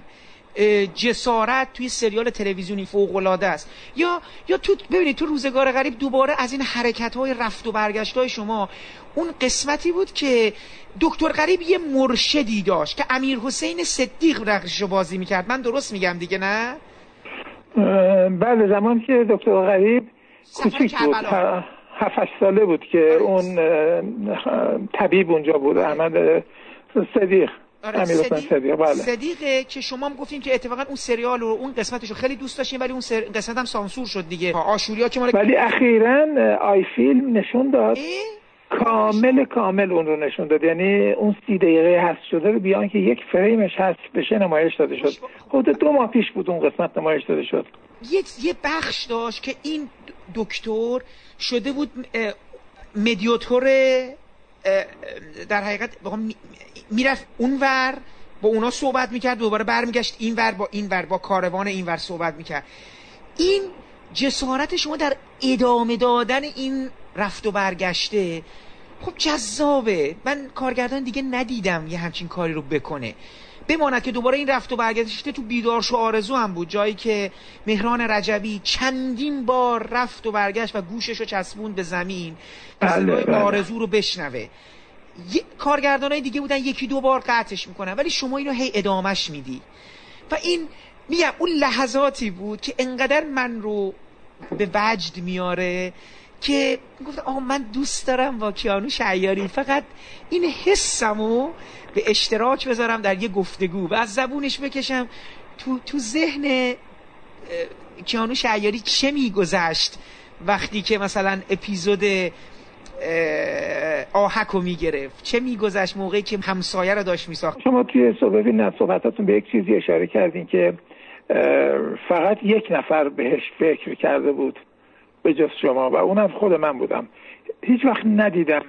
جسارت توی سریال تلویزیونی فوق العاده است. یا یا تو ببینید تو روزگار غریب دوباره از این حرکت های رفت و برگشت های شما اون قسمتی بود که دکتر غریب یه مرشدی داشت که امیر حسین صدیق رقصشو بازی می‌کرد. من درست میگم دیگه نه؟ بله زمان که دکتر غریب کوچیک بود. هفت ساله بود که آره. اون طبیب اونجا بود احمد صدیق. آره صدیق, بله. صدیقه که شما هم گفتین که اتفاقا اون سریال رو اون قسمتش رو خیلی دوست داشتین ولی اون سر... قسمت هم سانسور شد دیگه. آشوریا که مال ولی اخیرا آی فیلم نشون داد. کامل کامل اون رو نشون داد. یعنی اون سی دقیقه هست شده رو بیان که یک فریمش هست بشه نمایش داده شد. حدود دو ماه پیش بود اون قسمت نمایش داده شد. یه یه بخش داشت که این دکتر شده بود mediator در حقیقت می‌رفت اونور با اونا صحبت می‌کرد دوباره برمیگشت اینور با اینور با کاروان اینور صحبت می‌کرد. این جسارت شما در ادامه دادن این رفت و برگشته خب جذابه. من کارگردان دیگه ندیدم یه همچین کاری رو بکنه. بماند که دوباره این رفت و برگشته تو بیدارش و آرزو هم بود. جایی که مهران رجبی چندین بار رفت و برگشت و گوشش رو چسبوند به زمین. بله, بله. آرزو رو بشنوه. کارگردان های دیگه بودن یکی دو بار قطعش می‌کنن. ولی شما اینو هی ادامش میدی. و این میگم اون لحظاتی بود که انقدر من رو به وجد میاره که گفت آه من دوست دارم با کیانو شعیاری فقط این حسمو به اشتراک بذارم در یه گفتگو و از زبونش بکشم. تو, تو ذهن کیانو شعیاری چه میگذشت وقتی که مثلا اپیزود آهک رو می‌گرفت. چه میگذشت موقعی که همسایه رو داشت میساخت؟ شما توی صحبت صحبتاتون به یک چیزی اشاره کردین که فقط یک نفر بهش فکر کرده بود به جز شما و اونم خود من بودم. هیچ وقت ندیدم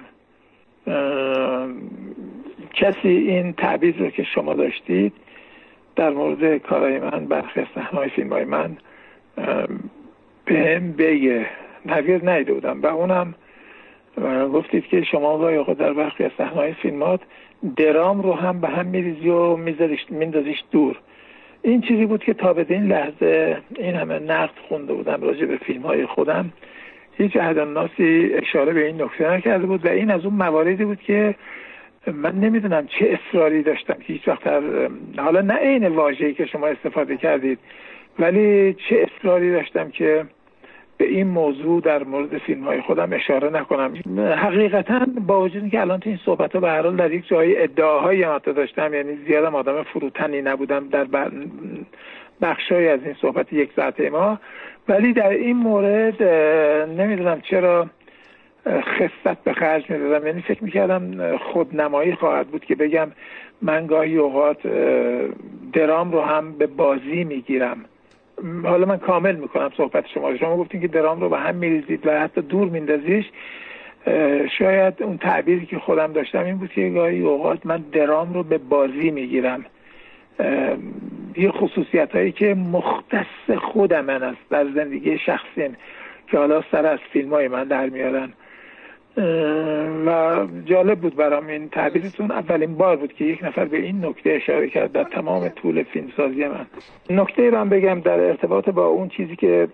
کسی این تعبیر رو که شما داشتید در مورد کارهای من برخی صحنه‌های فیلم های من به هم بگه. نویر نیده بودم و اونم گفتید که شما گاهی اوقات در برخی از صحنه‌های فیلمات درام رو هم به هم میریزی و میندازیش دور. این چیزی بود که تا به این لحظه این همه نقد خونده بودم راجع به فیلم های خودم. هیچ ناسی اشاره به این نکته نکرده بود و این از اون مواردی بود که من نمی‌دونم چه اصراری داشتم که هیچ وقت حالا نه عین واژه‌ای که شما استفاده کردید ولی چه اصراری داشتم که به این موضوع در مورد فیلم های خودم اشاره نکنم. حقیقتا با وجود که الان تو این صحبت ها به هر حال در یک جایی ادعاهایی هم داشتم یعنی زیادم آدم فروتنی نبودم در بخشهایی از این صحبت یک ساعته ما. ولی در این مورد نمی‌دونم چرا خصت به خرج می‌دادم. یعنی فکر می‌کردم خودنمایی خواهد بود که بگم من گاهی اوقات درام رو هم به بازی می‌گیرم. حالا من کامل می‌کنم صحبت شما شما گفتین که درام رو به هم میریزید و حتی دور میندازیش. شاید اون تعبیری که خودم داشتم این بود که گاهی اوقات من درام رو به بازی می‌گیرم. یه خصوصیت هایی که مختص خودم من است در زندگی شخصیم که حالا سر از فیلم های من در میارن. و جالب بود برام این تعبیرتون اولین بار بود که یک نفر به این نکته اشاره کرد در تمام طول فیلمسازی من. نکته رو بگم در ارتباط با اون چیزی که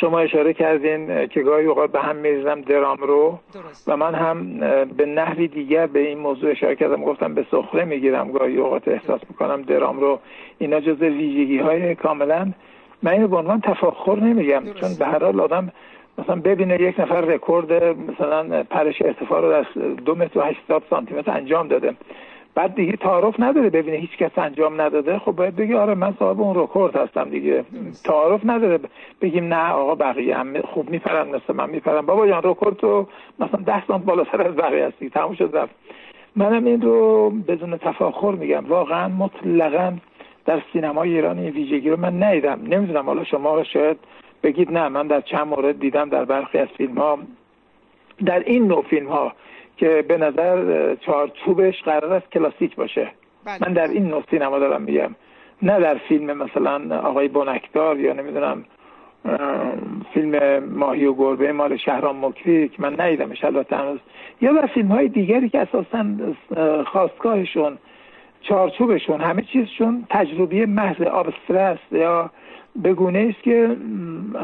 شما اشاره کردین که گاهی اوقات به هم میریزم درام رو. و من هم به نحوی دیگر به این موضوع اشاره کردم. گفتم به سخره می‌گیرم گاهی اوقات احساس می‌کنم درام رو. اینا جز ویژگی های کاملا. من اینو به عنوان تفاخر نمیگم چون به هر حال آدم مثلا ببینه یک نفر رکورد مثلا پرش ارتفاع رو در دو متر و هشتاد سانتی متر انجام داده. بعد دیگه تعارف نداره ببینه هیچ کس انجام نداده. خب باید بگه آره من صاحب اون رکورد هستم دیگه. تعارف نداره. بگیم نه آقا بقیه هم خوب میپرن مثل من میپرن. بابا جان رکورد تو مثلا ده سانت بالاتر از بقیه هستی. تموم شد رفت. منم این رو بدون تفاخر میگم. واقعا مطلقا در سینمای ایران این ویژگی رو من ندیدم. نمی‌دونم حالا شما شاید بگید نه من در چند مورد دیدم در برخی از فیلم ها در این نوع فیلم ها که به نظر چارچوبش قرار است کلاسیک باشه. بله. من در این نوع سینما دارم میگم. نه در فیلم مثلا آقای بونکدار یا نمی‌دونم فیلم ماهی و گربه مال شهرام مکری که من ندیدمش البته هنوز. یا در فیلم های دیگری که اساسا خواستگاهشون چارچوبشون همه چیزشون تجربی محض آبسترست یا بگونه است که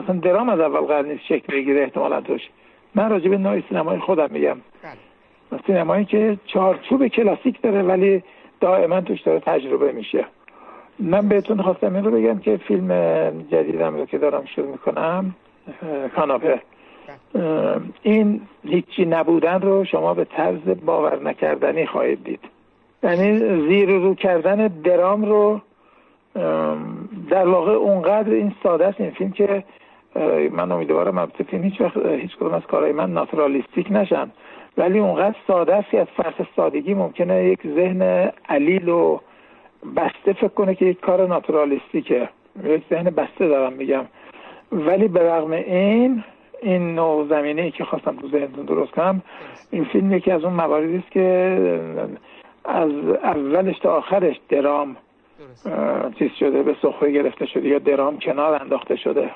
اصلا درام از اول قرار نیست شکل بگیره احتمالا توش. من راجع به نوع سینمای خودم میگم. بله. سینمایی که چارچوب کلاسیک داره ولی دائما توش داره تجربه میشه. من بهتون خواستم این رو بگم که فیلم جدیدم رو که دارم شروع می‌کنم کاناپه. بله. این هیچی نبودن رو شما به طرز باور نکردنی خواهید دید. یعنی زیر رو کردن درام رو در واقع اونقدر این ساده است این فیلم که من امیدوارم البته فیلم هیچ وقت هیچ کدوم از کارهای من ناتورالیستیک نشن. ولی اونقدر ساده است که از فرس سادگی ممکنه یک ذهن علیل و بسته فکر کنه که یک کار ناتورالیستیکه یک ذهن بسته دارم میگم. ولی به رغم این این نوع زمینه ای که خواستم تو ذهنتون درست کنم این فیلم یکی از اون مواردی است که از اولش تا آخرش درام چیز شده به سخره گرفته شده یا درام کنار انداخته شده.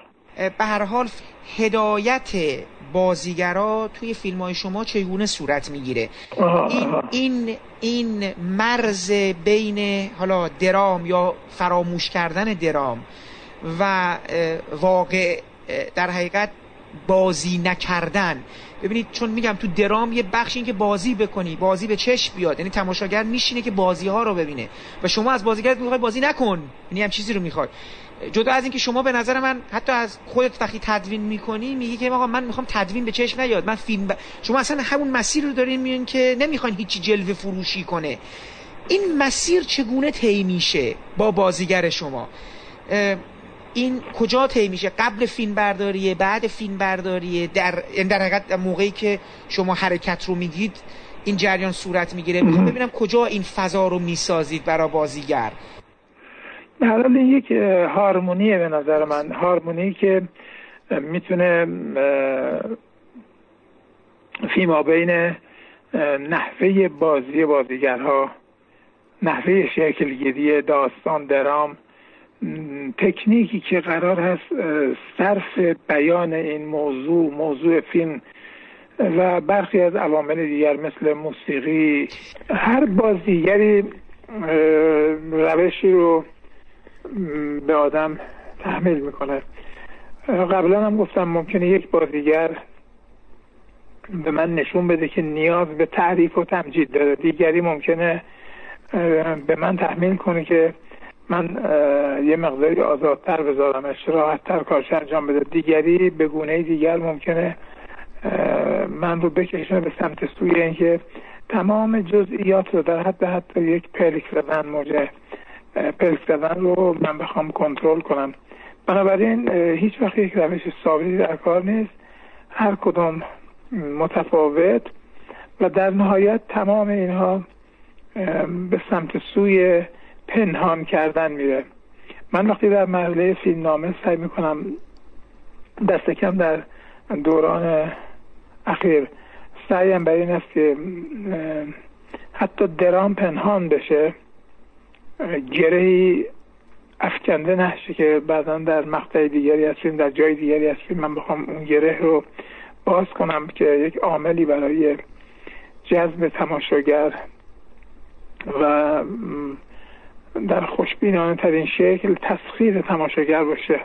به هر حال هدایت بازیگرا توی فیلم های شما چگونه صورت می‌گیره؟ این, این, این مرز بین حالا درام یا فراموش کردن درام و واقع در حقیقت بازی نکردن ببینید چون میگم تو درام یه بخش این که بازی بکنی بازی به چشم بیاد یعنی تماشاگر میشینه که بازی ها رو ببینه. و شما از بازیگرت می‌خوای بازی نکن. یعنی هم چیزی رو می‌خوای. جدا از اینکه شما به نظر من حتی از خودت وقتی تدوین می‌کنی میگی که آقا من می‌خوام تدوین به چشم نیاد. من فیلم ب... شما اصلا همون مسیر رو دارین میون که نمی‌خواین هیچی جلوه فروشی کنه. این مسیر چگونه طی میشه با بازیگر شما؟ این کجا طی میشه؟ قبل فیلم برداریه بعد فیلم برداریه در یعنی در حقیقت موقعی که شما حرکت رو میگید این جریان صورت می‌گیره. می‌خوام ببینم کجا این فضا رو می‌سازید برای بازیگر. حال یک هارمونیه به نظر من. هارمونی که می‌تونه فیما بین نحوه بازی بازیگرها نحوه شکلگیری داستان درام تکنیکی که قرار هست صرف بیان این موضوع موضوع فیلم و برخی از عوامل دیگر مثل موسیقی هر بازیگری روشی رو به آدم تحمیل می‌کنه. قبلا هم گفتم ممکنه یک بازیگر به من نشون بده که نیاز به تعریف و تمجید داره. دیگری ممکنه به من تحمیل کنه که من یه مقداری آزادتر بذارمش راحتتر کارش انجام بده. دیگری به گونه دیگر ممکنه من رو بکشونه به سمت سوی اینکه تمام جزئیات رو در حد حتی یک پلک زدن موجه پلک زدن رو من بخوام کنترل کنم. بنابراین هیچ وقت یک روش ثابتی در کار نیست. هر کدوم متفاوت و در نهایت تمام اینها به سمت سوی پنهان کردن میره. من وقتی در مرحله فیلم نامه سعی می‌کنم دست کم در دوران اخیر سعیم بر این است که حتی درام پنهان بشه گرهی افکنده نشه که بعدا در مقطع دیگری از فیلم در جای دیگری از فیلم من بخوام اون گره رو باز کنم که یک عاملی برای جذب تماشاگر و در خوشبینانه ترین شکل تسخیر تماشاگر باشه.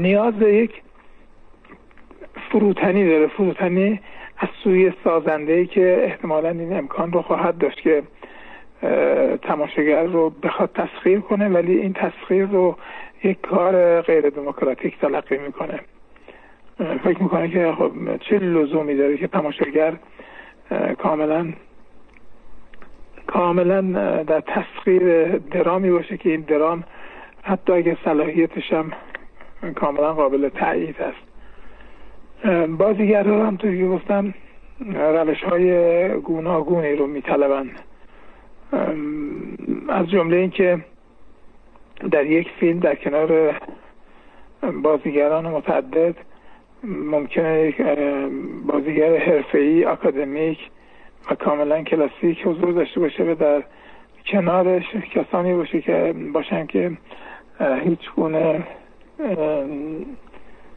نیاز به یک فروتنی داره. فروتنی از سوی سازنده که احتمالا این امکان رو خواهد داشت که تماشاگر رو بخواد تسخیر کنه ولی این تسخیر رو یک کار غیر دموکراتیک تلقی می‌کنه. فکر می‌کنه که خب چه لزومی داره که تماشاگر کاملا کاملا در تسخیر درامی باشه که این درام حتی اگه صلاحیتش هم کاملا قابل تایید است. بازیگرها هم توی که گفتم روش های گوناگونی رو میطلبند. از جمله اینکه در یک فیلم در کنار بازیگران متعدد ممکنه یک بازیگر حرفه‌ای آکادمیک و کاملا کلاسیک حضور داشته باشه و در کنارش کسانی باشه که باشن که هیچ گونه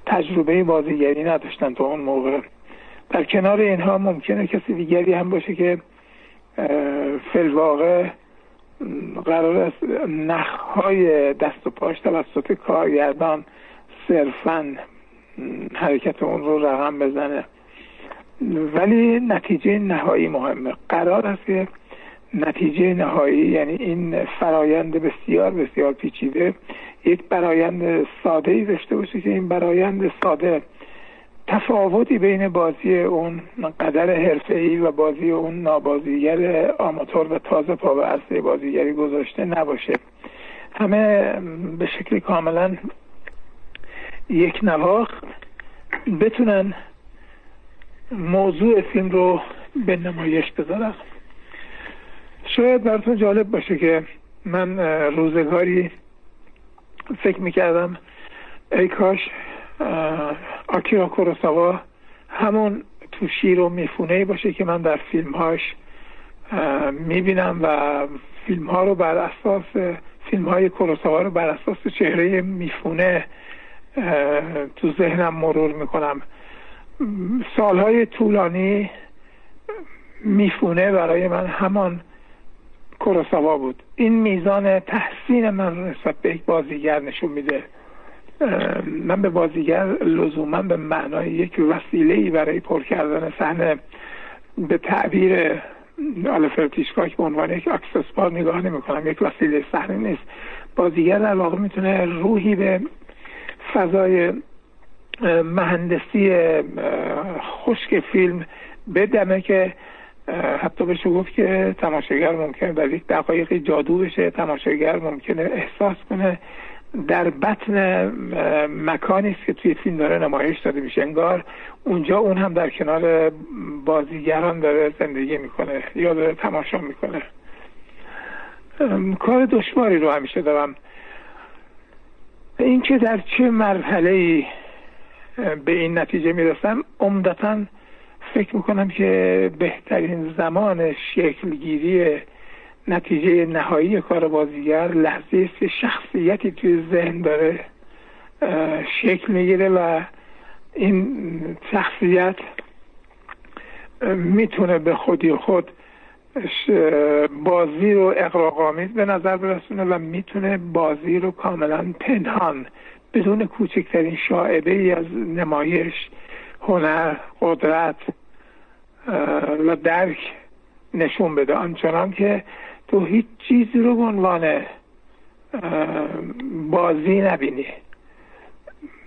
تجربه بازیگری نداشتن تا اون موقع. در کنار اینها ممکنه کسی دیگری هم باشه که فلواقع قرار است نخهای دست و پاش توسط کارگردان صرفا حرکت اون رو رقم بزنه. ولی نتیجه نهایی مهمه. قرار است که نتیجه نهایی یعنی این فرایند بسیار بسیار پیچیده یک برایند ساده ای داشته باشه که این برایند ساده تفاوتی بین بازی اون قدر حرفه‌ای و بازی اون نابازیگر آماتور و تازه پا به اصل بازیگری گذاشته نباشه. همه به شکل کاملا یک نواخ بتونن موضوع فیلم رو به نمایش بذارن شاید براتون جالب باشه که من روزگاری فکر می‌کردم ای کاش آکیرا کوروساوا همون تو شیر و میفونه باشه که من در فیلمهاش می‌بینم و فیلم ها رو بر اساس فیلم های کوروساوا رو بر اساس چهره میفونه تو ذهنم مرور می‌کنم. سالهای طولانی میفونه برای من. همان کوروساوا بود. این میزان تحسین من نسبت به یک بازیگر نشون میده. من به بازیگر لزوما به معنای یک وسیله برای پر کردن صحنه به تعبیر آلفرد هیچکاک به عنوان یک اکسسوار نگاه نمی کنم یک وسیله صحنه نیست. بازیگر در واقع می‌تونه روحی به فضای مهندسی خشک فیلم بدمه که حتی بشه گفت که تماشاگر ممکنه در یک دقایقی جادو بشه تماشاگر ممکنه احساس کنه در بطن مکانی است که توی فیلم داره نمایش داده میشه. انگار اونجا اون هم در کنار بازیگران داره زندگی می‌کنه یا داره تماشا می‌کنه. کار دشواری رو همیشه دارم. اینکه در چه مرحله به این نتیجه می‌رسم. عمدتا فکر می‌کنم که بهترین زمان شکلگیری نتیجه نهایی کار بازیگر لحظه است که شخصیتی توی ذهن داره شکل می‌گیره و این شخصیت می‌تونه به خودی خود بازی رو اقراقامیز به نظر برسونه و می‌تونه بازی رو کاملا پنهان بدون کوچکترین شاعبه ای از نمایش هنر قدرت و درک نشون بده. آنچنان که تو هیچ چیزی رو به عنوان بازی نبینی.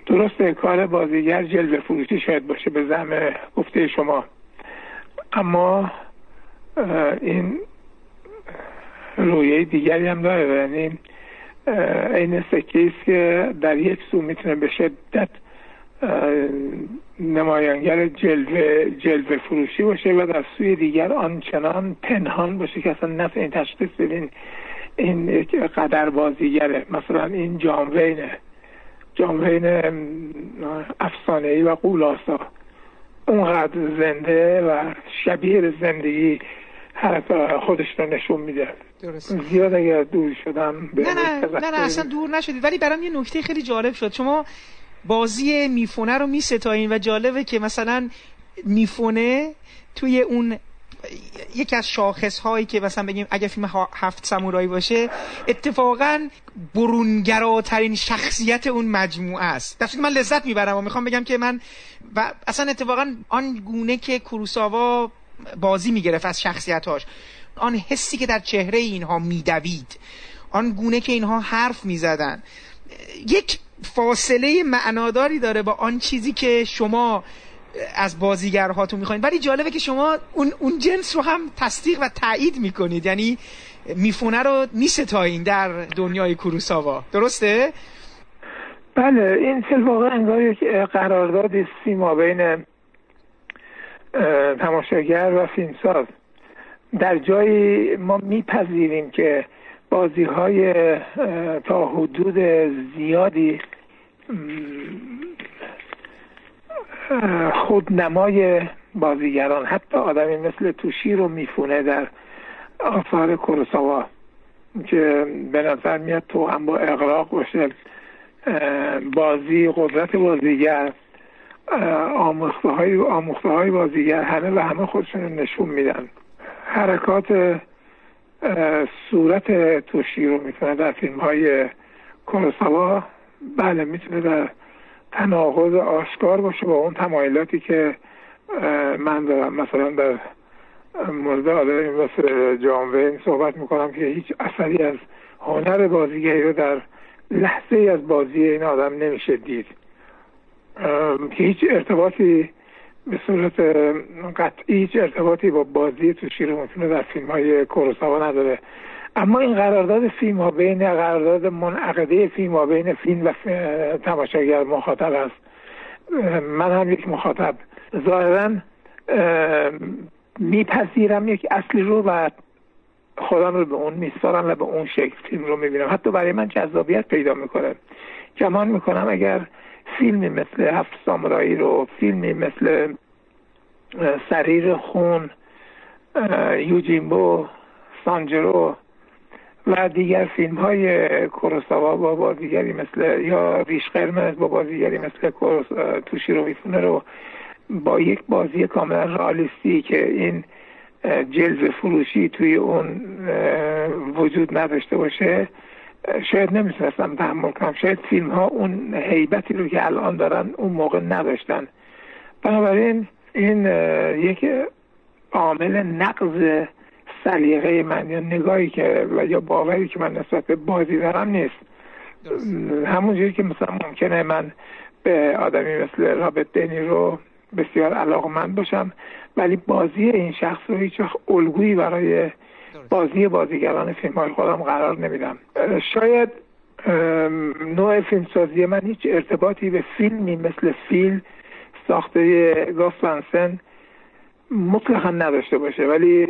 درسته کار بازیگر جلوه فروشی شاید باشه به زم گفته شما. اما این رویه دیگری هم داره. یعنی این است که در یک سو می‌تونه به شدت نمایانگر جلوه جلوه فروشی باشه و در سوی دیگر آنچنان پنهان باشه که اصلا نفع این تشخیص بدین این قدر بازیگره. مثلا این جاموینه جاموین افسانه ای و قولاسا اونقدر زنده و شبیه زندگی خودش رو نشون میده. زیاد اگر دور شدم نه نه نه, نه اصلا دور نشدید. ولی برام یه نکته خیلی جالب شد. شما بازی میفونه رو میستایین و جالبه که مثلا میفونه توی اون یکی از شاخص هایی که مثلا بگیم اگه فیلم هفت سمورایی باشه اتفاقا برونگراترین شخصیت اون مجموعه است. در من لذت می‌برم و می‌خوام بگم که من و اصلا اتفاقا آن گونه که کروساوا بازی می‌گرفت از شخصیتاش آن حسی که در چهره اینها میدوید آن گونه که اینها حرف می‌زدن. یک فاصله معناداری داره با آن چیزی که شما از بازیگرهاتون می‌خواین. ولی جالبه که شما اون, اون جنس رو هم تصدیق و تایید می‌کنید. یعنی میفونه رو میستایین در دنیای کروساوا درسته؟ بله این فیلم واقع انگار یک قرارداد سیما بین تماشاگر و فیلمساز. در جایی ما میپذیریم که بازی های تا حدود زیادی خودنمای بازیگران حتی آدمی مثل توشی رو میفونه در آثار کروساوا که به نظر میاد تو هم با اقراق باشه بازی قدرت بازیگر. آموخته های, آموخته های بازیگر همه و همه خودشون نشون میدن. حرکات صورت توشی رو می‌تونه در فیلم های کروساوا بله می‌تونه در تناقض آشکار باشه با اون تمایلاتی که من دارم. مثلا در مورد آدمی مثل جان وین صحبت می‌کنم که هیچ اثری از هنر بازیگری رو در لحظه ای از بازی این آدم نمیشه دید. هیچ ارتباطی به صورت قطعی هیچ ارتباطی با بازی تو شیر می‌تونه در فیلم های کوروساوا نداره. اما این قرارداد فیلم ها بین قرارداد منعقده فیلم ها بین فیلم و تماشاگر مخاطب است. من هم یک مخاطب. ظاهرا میپذیرم یک اصلی رو و خودم رو به اون میسپارم و به اون شکل فیلم رو می‌بینم. حتی برای من جذابیت پیدا می‌کنه. گمان می‌کنم اگر فیلمی مثل هفت سامورایی رو فیلمی مثل سریر خون یوجیمبو سانجرو و دیگر فیلم های کوروساوا با بازیگری مثل یا ریش قرمز با بازیگری مثل توشی رو میفونه رو با یک بازی کاملا رئالیستی که این جلوه فروشی توی اون وجود نداشته باشه. شاید نمی‌تونستم تحمل کنم. شاید فیلم ها اون حیبتی رو که الان دارن اون موقع نداشتن. بنابراین این یک عامل نقض سلیقه من یا نگاهی که و یا باوری که من نسبت به بازی دارم نیست. همونجوری که مثلا ممکنه من به آدمی مثل رابط دنی رو بسیار علاقمند باشم ولی بازی این شخص رو هیچ وقت الگویی برای بازی بازیگران فیلم های خودم قرار نمیدم. شاید نوع فیلمسازی من هیچ ارتباطی به فیلمی مثل فیلم ساخته گاستانسن مطلقا نداشته باشه. ولی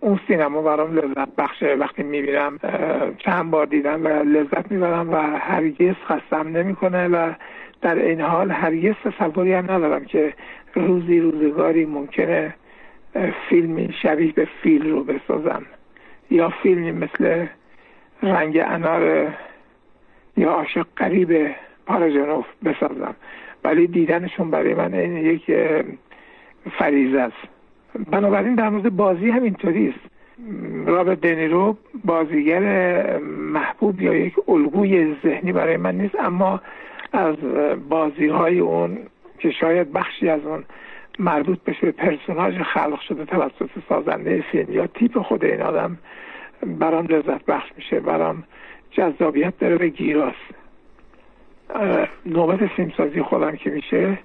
اون سینما برام لذت بخشه. وقتی می‌بینم چند بار دیدم و لذت می‌برم و هرگز خستم نمی‌کنه و در این حال هرگز تصوری هم ندارم که روزی روزگاری ممکنه فیلمی شبیه به فیل رو بسازم. یا فیلمی مثل رنگ انار یا عاشق قریب پاراجانوف بسازم. ولی دیدنشون برای من این یک فریزه است. بنابراین در مورد بازی هم اینطوری است. رابرت دنیرو بازیگر محبوب یا یک الگوی ذهنی برای من نیست اما از بازی های اون که شاید بخشی از اون مربوط بشه به پرسوناژ خلق شده توسط سازنده فیلم یا تیپ خود این آدم برام لذت بخش میشه برام جذابیت داره به گیراس نوبت فیلمسازی خودم که میشه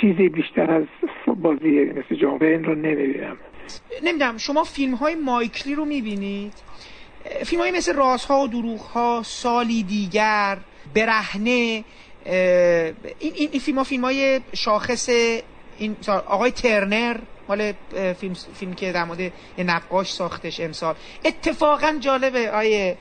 چیزی بیشتر از بازی مثل جامعه این رو نمی‌بینم. نمی‌دونم شما فیلم های مایکلی رو می‌بینید؟ فیلم های مثل رازها و دروغ ها سالی دیگر برهنه این, این, این فیلم ها فیلم های شاخص این آقای ترنر مال فیلم, فیلم که در مورد نقاش ساختش امسال. اتفاقا جالبه آیه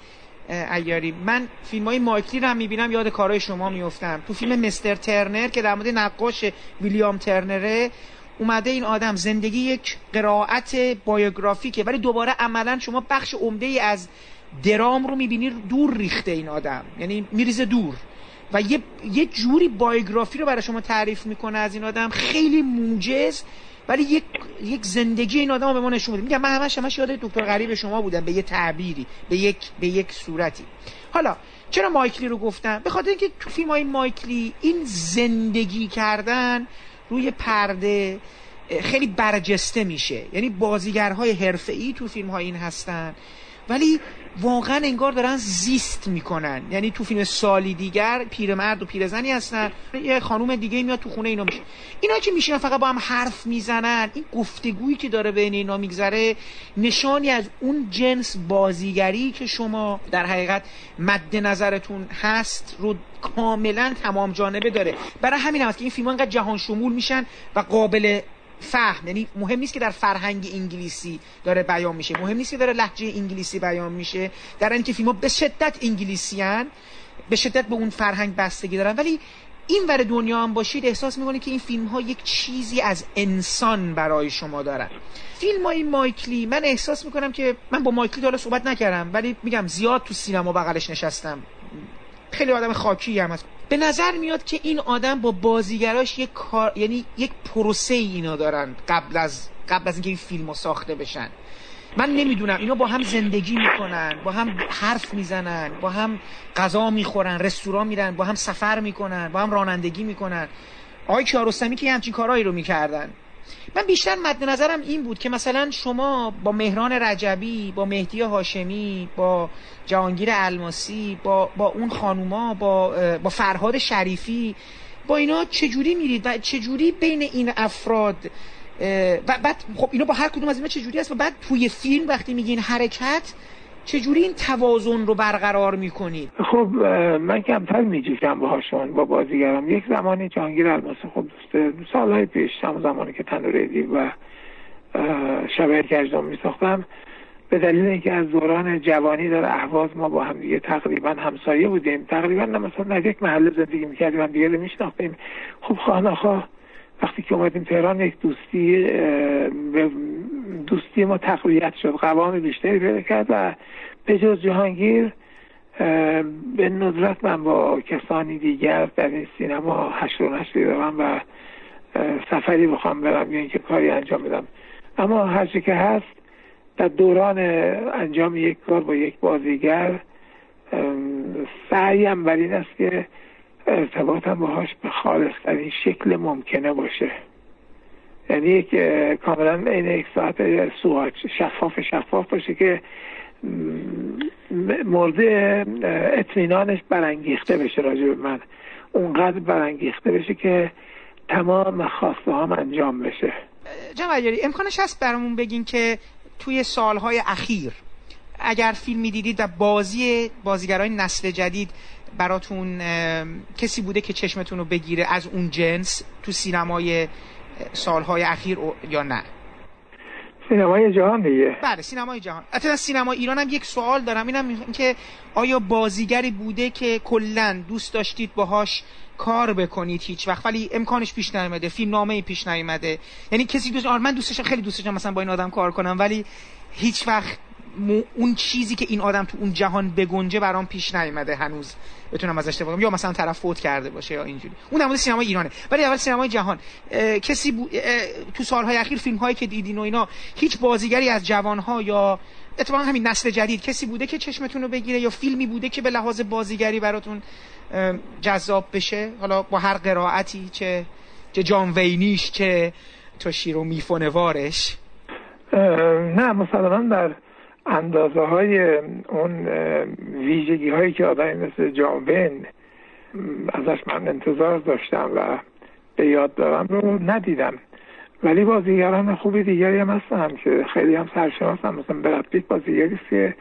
ایاری من فیلم های مایکلی رو هم می‌بینم یاد کارهای شما میفتم تو فیلم مستر ترنر که در مورد نقاش ویلیام ترنره اومده این آدم زندگی یک قرائت بایوگرافیکه ولی دوباره عملا شما بخش عمده ای از درام رو می‌بینی دور ریخته این آدم. یعنی میریزه دور. و یه, یه جوری بایوگرافی رو برای شما تعریف می‌کنه از این آدم. خیلی موجز ولی یک یک زندگی این آدم رو به ما نشون میده. میگم من همش همش یاد دکتر غریب شما بودم. به یه تعبیری به یک به یک صورتی. حالا چرا مایکلی رو گفتم؟ به خاطر اینکه تو فیلم های مایکلی این زندگی کردن روی پرده خیلی برجسته میشه. یعنی بازیگرهای حرفه‌ای تو فیلم های این هستن. ولی واقعا انگار دارن زیست می‌کنن. یعنی تو فیلم سالی دیگر پیرمرد و پیرزنی هستن. یه خانوم دیگه میاد تو خونه اینا میشه. اینا که میشینن فقط با هم حرف می‌زنن این گفتگویی که داره بین اینا میگذره نشانی از اون جنس بازیگری که شما در حقیقت مد نظرتون هست رو کاملا تمام جانبه داره. برای همین هم که این فیلم انقدر جهان شمول میشن و قابل فهم یعنی مهم نیست که در فرهنگ انگلیسی داره بیان میشه. مهم نیست که داره لحجه انگلیسی بیان میشه. در اینکه فیلم ها به شدت انگلیسیان به شدت به اون فرهنگ بستگی دارن. ولی این ور دنیا هم باشید احساس می‌کنید که این فیلم ها یک چیزی از انسان برای شما دارن. فیلم های مایکلی من احساس می‌کنم که من با مایکلی حالا صحبت نکردم ولی میگم زیاد تو سینما بغلش نشستم. خیلی آدم خاکی هم هست به نظر میاد که این آدم با بازیگراش یک کار یعنی یک پروسه اینا دارن قبل از قبل از اینکه این فیلم ساخته بشن. من نمی‌دونم. اینا با هم زندگی می‌کنن با هم حرف می‌زنن با هم غذا می‌خورن رستوران میرن با هم سفر می‌کنن با هم رانندگی می‌کنن. آقای کیارستمی که همچین کارهایی رو می‌کردن. من بیشتر مد نظرم این بود که مثلا شما با مهران رجبی با مهدی هاشمی با جهانگیر الماسی با, با اون خانوما با, با فرهاد شریفی با اینا چجوری میرید و چجوری بین این افراد و بعد خب اینا با هر کدوم از اینا چجوری هست؟ و بعد توی فیلم وقتی میگین حرکت چجوری این توازن رو برقرار می‌کنید خب من کمتر میجیشم باهاشون با بازیگرم. یک زمانی جهانگیر الماسی خب دوست سالهای پیش هم زمانی که تنوریدی و شبه کجدام میساختم به دلیل اینکه از دوران جوانی در احواز ما با هم دیگه تقریبا همسایه بودیم. تقریبا مثلا در یک محله زندگی می‌کردیم هم دیگه میشناختیم. خب خانه وقتی که اومدیم تهران یک دوستی دوستی ما تقویت شد. قوام بیشتری پیدا کرد و به جز جهانگیر به ندرت من با کسانی دیگر در این سینما هشت و نشتی دارم و سفری بخوام برم یا اینکه کاری انجام بدم. اما هرچی که هست در دوران انجام یک کار با یک بازیگر سعیم بر این است که ارتباطم باهاش به خالصترین شکل ممکنه باشه. یعنی یک کاملا این یک ساعت سوهاج شفاف شفاف باشه که مورد اطمینانش برانگیخته بشه راجع به من. اونقدر برانگیخته بشه که تمام خواسته هم انجام بشه. جناب امکانش هست برامون بگین که توی سالهای اخیر اگر فیلم دیدید و بازی بازیگرای نسل جدید براتون کسی بوده که چشمتون رو بگیره از اون جنس تو سینمای سالهای اخیر یا نه؟ سینمای جهان دیگه. بله سینمای جهان. حتی سینما ایران هم یک سوال دارم. اینم که آیا بازیگری بوده که کلا دوست داشتید باهاش کار بکنید هیچ وقت؟ ولی امکانش پیش نیومده فیلم نامه پیش نیومده. یعنی کسی دوست آره من دوستش خیلی دوست داشتم مثلا با این آدم کار کنم ولی هیچ وقت اون چیزی که این آدم تو اون جهان بگنجه برام پیش نیومده هنوز. بتونم ازش دفاع یا مثلا طرف فوت کرده باشه یا اینجوری. اون در سینما ایرانه. ولی اول سینمای جهان. کسی بو... تو سالهای اخیر فیلم هایی که دیدین و اینا هیچ بازیگری از جوان ها یا اتفاقا همین نسل جدید کسی بوده که چشمتون رو بگیره یا فیلمی بوده که به لحاظ بازیگری براتون جذاب بشه؟ حالا با هر قرائتی چه چه جان وینیش چه تو شیر و میفونوارش نه مثلا در اندازه های اون ویژگی هایی که آدمی مثل جاوین ازش من انتظار داشتم و به یاد دارم رو ندیدم. ولی بازیگران خوبی دیگری هم هستن که خیلی هم سرشناسم مثلا برد بازیگری که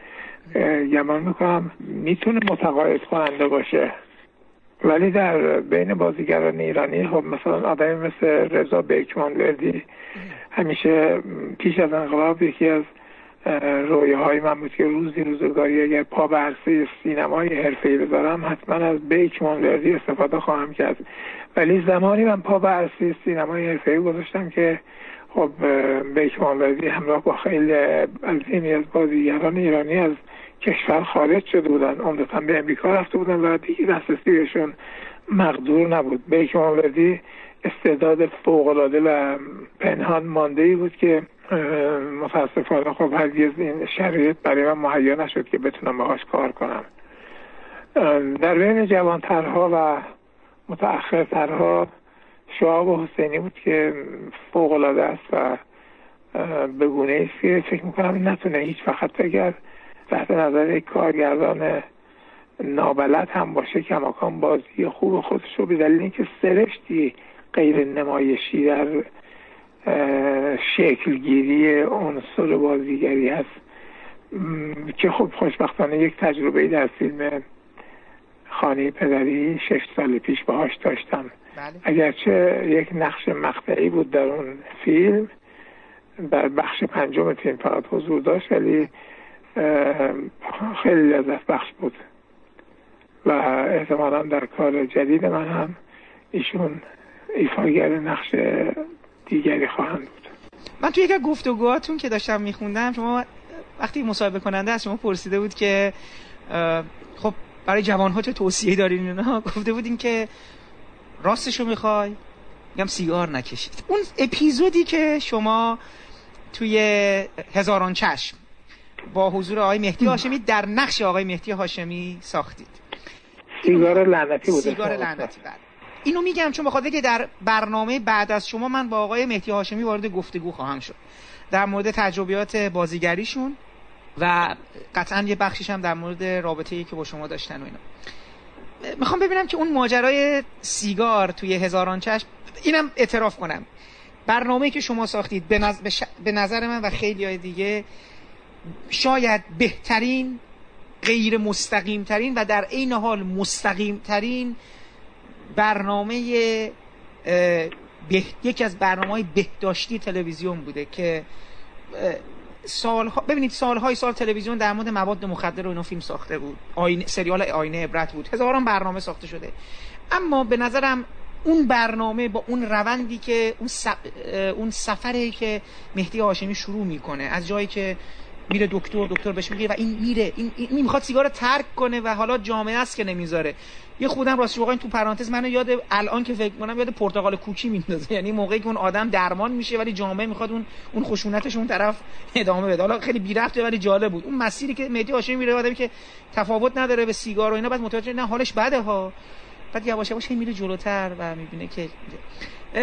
گمان می‌کنم می‌تونه متقاعد کننده باشه. ولی در بین بازیگران ایرانی خب مثلا آدمی مثل رضا بیکمان وردی همیشه پیش از انقلاب یکی از رویه های من بود که روزی روزگاری اگر پا به عرصه سینمای حرفه‌ای بذارم حتما از بیک مانوردی استفاده خواهم کرد. ولی زمانی من پا به عرصه سینمای حرفه‌ای گذاشتم که خب بیک مانوردی همراه با خیلی عظیمی از بازیگران ایرانی از کشور خارج شده بودن. عمدتا به امریکا رفته بودن و دیگه دسترسی بهشون مقدور نبود. بیک مانوردی استعداد فوقالعاده و پنهان مانده ای بود که متاسفانه خب هرگز این شرایط برای من مهیا نشد که بتونم باهاش کار کنم. در بین جوانترها و متأخرترها شعاب و حسینی بود که فوق العاده است و به گونه است که فکر می‌کنم نتونه هیچ وقت اگر تحت نظر یک کارگردان نابلد هم باشه کماکان بازی خوب خودش رو به دلیل اینکه سرشتی غیر نمایشی در شکلگیری عنصر بازیگری هست. که خب خوشبختانه یک تجربه در فیلم خانه پدری شش سال پیش باهاش داشتم. بله. اگرچه یک نقش مقطعی بود در اون فیلم در بخش پنجم فیلم فقط حضور داشت ولی خیلی لذت بخش بود. و احتمالا در کار جدید من هم ایشون ایفاگر نقش دیگری خواهند بود. من توی یک گفتگوهاتون که داشتم میخوندم شما وقتی مصاحبه کننده از شما پرسیده بود که خب برای جوان ها چه توصیه دارین اینا؟ گفته بودین که راستشو می‌خوای؟ میگم سیگار نکشید. اون اپیزودی که شما توی هزاران چشم با حضور آقای مهدی هاشمی در نقش آقای مهدی هاشمی ساختید. سیگار لعنتی بوده. سیگار لعنتی بعد اینو میگم چون بخاطر که در برنامه بعد از شما من با آقای مهدی هاشمی وارد گفتگو خواهم شد. در مورد تجربیات بازیگریشون و قطعا یه بخشیش هم در مورد رابطه ای که با شما داشتن و اینا. می‌خوام ببینم که اون ماجرای سیگار توی هزاران چشم اینم اعتراف کنم. برنامه که شما ساختید به, به نظر من و خیلی های دیگه شاید بهترین غیر مستقیم ترین و در عین حال مستقیم ترین برنامه. یکی از برنامه های بهداشتی تلویزیون بوده که سالها ببینید سالهای سال تلویزیون در مورد مواد مخدر و اینو فیلم ساخته بود آینه سریال آینه عبرت بود هزاران برنامه ساخته شده اما به نظرم اون برنامه با اون روندی که اون, اون سفری که مهدی هاشمی شروع می‌کنه از جایی که میره دکتر دکتر بهش میگه و این میره. این, این می‌خواد سیگار ترک کنه و حالا جامعه است که نمی‌ذاره. یه خودم راستش واقعا تو پرانتز منو یاد الان که فکر کنم یاد پرتغال کوکی میندازه. یعنی موقعی که اون آدم درمان میشه ولی جامعه می‌خواد اون اون خشونتش اون طرف ادامه بده. حالا خیلی بی رفته ولی جالب بود. اون مسیری که مهدی هاشمی میره آدمی که تفاوت نداره به سیگار و اینا بعد متوجه نه حالش بده ها. بعد یواش یواش میره جلوتر و می‌بینه که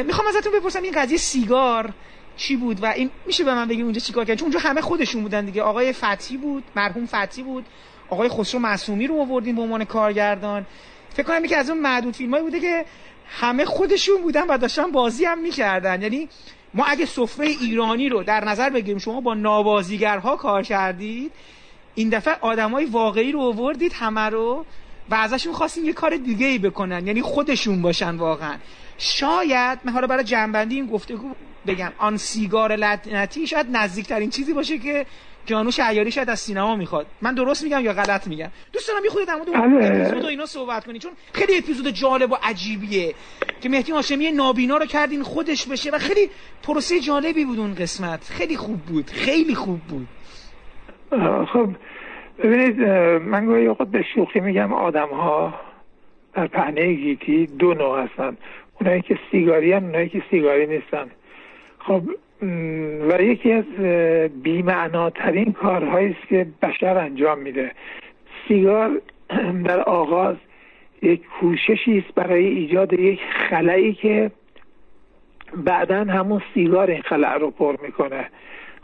می‌خوام ازتون بپرسم این قضیه سیگار چی بود و این میشه به من بگی اونجا چیکار کردن چون اونجا همه خودشون بودن دیگه. آقای فتی بود مرحوم فتی بود. آقای خسرو معصومی رو آوردیم به عنوان کارگردان. فکر کنم که از اون معدود فیلمایی بوده که همه خودشون بودن و داشتن بازی هم می‌کردن. یعنی ما اگه سفره ایرانی رو در نظر بگیریم شما با نابازیگرها کار کردید این دفعه آدمای واقعی رو آوردید همه رو و ازشون خواستیم یه کار دیگه ای بکنن. یعنی خودشون باشن واقعا. شاید من حالا برای جنبندی این گفتگو بگم آن سیگار لعنتی شاید نزدیکترین چیزی باشه که جانوش عیاری شاید از سینما می‌خواد. من درست میگم یا غلط میگم؟ دوست دارم یه در مورد بله. اینا صحبت کنی چون خیلی اپیزود جالب و عجیبیه که مهدی هاشمی نابینا رو کردین خودش بشه و خیلی پروسه جالبی بود اون قسمت. خیلی خوب بود خیلی خوب بود. خب ببینید من گاهی اوقات به شوخی میگم آدم ها در پهنه گیتی دو نوع هستن. اونایی که سیگاری هم اونایی که سیگاری نیستن. خب و یکی از بیمعناترین کارهایی است که بشر انجام میده. سیگار در آغاز یک کوششی است برای ایجاد یک خلایی که بعدا همون سیگار این خلع رو پر می‌کنه.